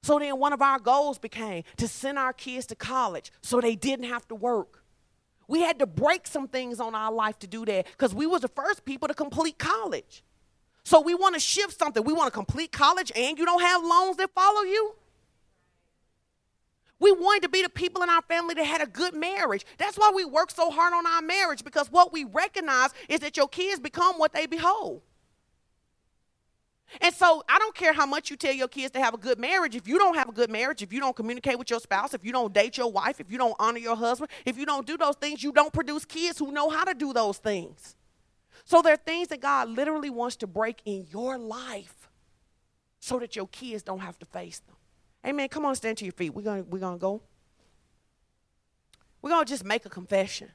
So then one of our goals became to send our kids to college so they didn't have to work. We had to break some things on our life to do that because we was the first people to complete college. So we want to shift something. We want to complete college and you don't have loans that follow you. We wanted to be the people in our family that had a good marriage. That's why we work so hard on our marriage because what we recognize is that your kids become what they behold. And so I don't care how much you tell your kids to have a good marriage. If you don't have a good marriage, if you don't communicate with your spouse, if you don't date your wife, if you don't honor your husband, if you don't do those things, you don't produce kids who know how to do those things. So there are things that God literally wants to break in your life so that your kids don't have to face them. Amen. Come on, stand to your feet. We're going we're gonna go. We're going to just make a confession.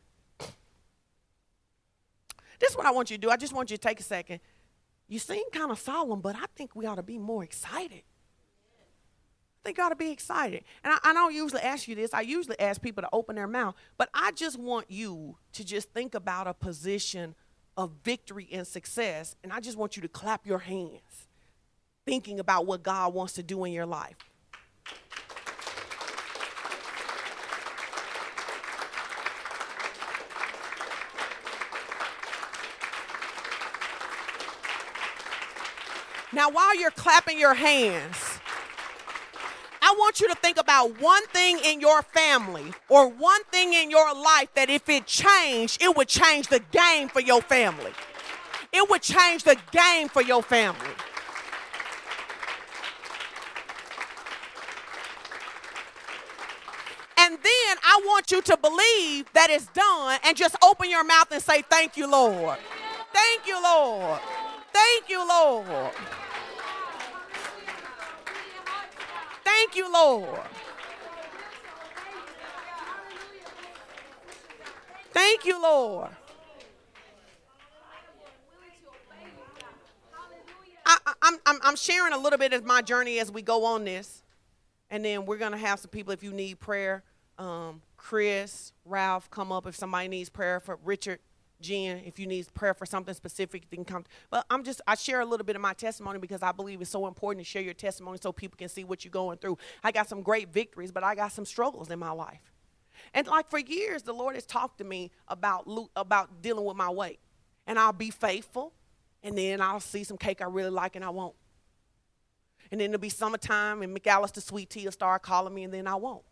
This is what I want you to do. I just want you to take a second. You seem kind of solemn, but I think we ought to be more excited. You ought to be excited. And I, I, don't usually ask you this. I usually ask people to open their mouth. But I just want you to just think about a position of victory and success. And I just want you to clap your hands, thinking about what God wants to do in your life. Now, while you're clapping your hands, I want you to think about one thing in your family or one thing in your life that if it changed, it would change the game for your family. It would change the game for your family. And then I want you to believe that it's done and just open your mouth and say, Thank you, Lord. Thank you, Lord. Thank you, Lord. Thank you, Lord. Thank you, Lord. I, am I'm, I'm sharing a little bit of my journey as we go on this. And then we're going to have some people, if you need prayer, um, Chris, Ralph, come up if somebody needs prayer for Richard. Jen, if you need prayer for something specific, you can come. But I'm just, I share a little bit of my testimony because I believe it's so important to share your testimony so people can see what you're going through. I got some great victories, but I got some struggles in my life. And like for years, the Lord has talked to me about, about dealing with my weight. And I'll be faithful, and then I'll see some cake I really like and I won't. And then it'll be summertime, and McAlister Sweet Tea will start calling me, and then I won't.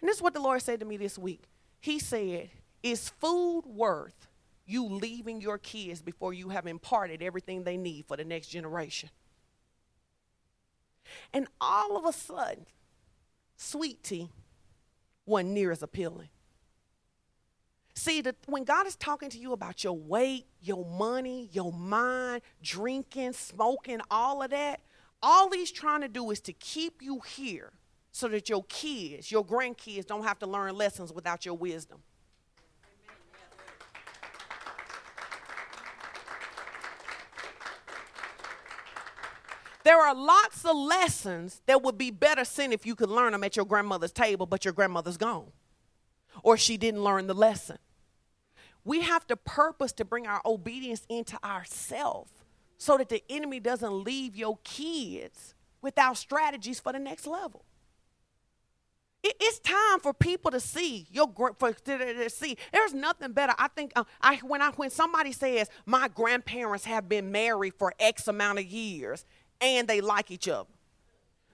And this is what the Lord said to me this week. He said, Is food worth you leaving your kids before you have imparted everything they need for the next generation. And all of a sudden, sweet tea wasn't near as appealing. See, that when God is talking to you about your weight, your money, your mind, drinking, smoking, all of that, all he's trying to do is to keep you here so that your kids, your grandkids, don't have to learn lessons without your wisdom. There are lots of lessons that would be better sent if you could learn them at your grandmother's table, but your grandmother's gone. Or she didn't learn the lesson. We have to purpose to bring our obedience into ourselves so that the enemy doesn't leave your kids without strategies for the next level. It, it's time for people to see your for to, see. There's nothing better. I think uh, I when I when somebody says my grandparents have been married for X amount of years and they like each other.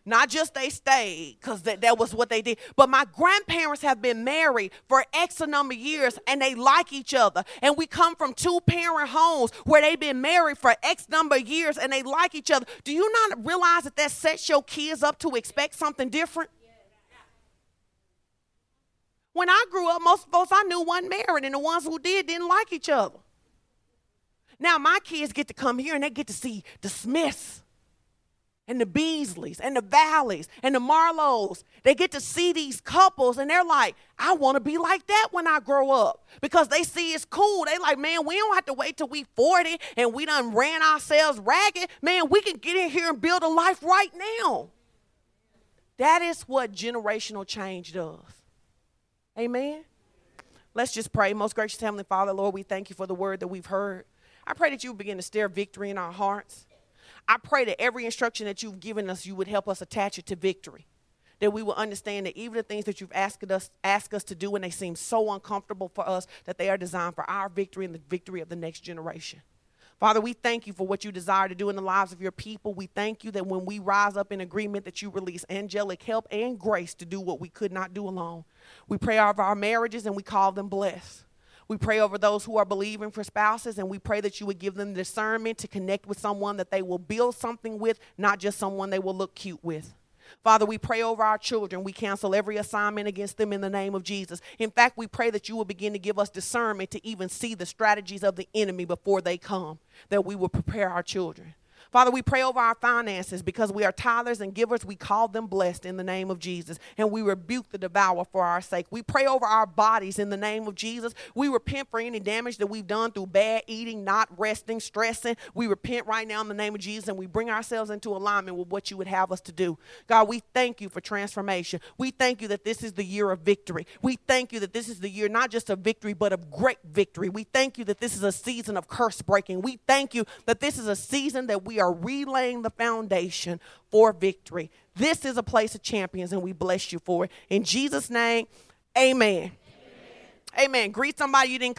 Not just they stayed, because that, that was what they did, but my grandparents have been married for X number of years and they like each other. And we come from two parent homes where they've been married for X number of years and they like each other. Do you not realize that that sets your kids up to expect something different? When I grew up, most folks I knew wasn't married, and the ones who did didn't like each other. Now my kids get to come here and they get to see the Smiths and the Beasleys and the Valleys and the Marlows. They get to see these couples and they're like, I want to be like that when I grow up because they see it's cool. They like, man, we don't have to wait till we 40 and we done ran ourselves ragged. Man, we can get in here and build a life right now. That is what generational change does. Amen. Let's just pray. Most gracious Heavenly Father, Lord, we thank you for the word that we've heard. I pray that you begin to stir victory in our hearts. I pray that every instruction that you've given us, you would help us attach it to victory. That we will understand that even the things that you've asked us, asked us to do and they seem so uncomfortable for us, that they are designed for our victory and the victory of the next generation. Father, we thank you for what you desire to do in the lives of your people. We thank you that when we rise up in agreement that you release angelic help and grace to do what we could not do alone. We pray over our marriages and we call them blessed. We pray over those who are believing for spouses, and we pray that you would give them discernment to connect with someone that they will build something with, not just someone they will look cute with. Father, we pray over our children. We cancel every assignment against them in the name of Jesus. In fact, we pray that you will begin to give us discernment to even see the strategies of the enemy before they come, that we will prepare our children. Father, we pray over our finances because we are tithers and givers. We call them blessed in the name of Jesus. And we rebuke the devourer for our sake. We pray over our bodies in the name of Jesus. We repent for any damage that we've done through bad eating, not resting, stressing. We repent right now in the name of Jesus and we bring ourselves into alignment with what you would have us to do. God, we thank you for transformation. We thank you that this is the year of victory. We thank you that this is the year not just of victory, but of great victory. We thank you that this is a season of curse breaking. We thank you that this is a season that we are relaying the foundation for victory. This is a place of champions, and we bless you for it. In Jesus' name, amen. Amen. amen. Greet somebody you didn't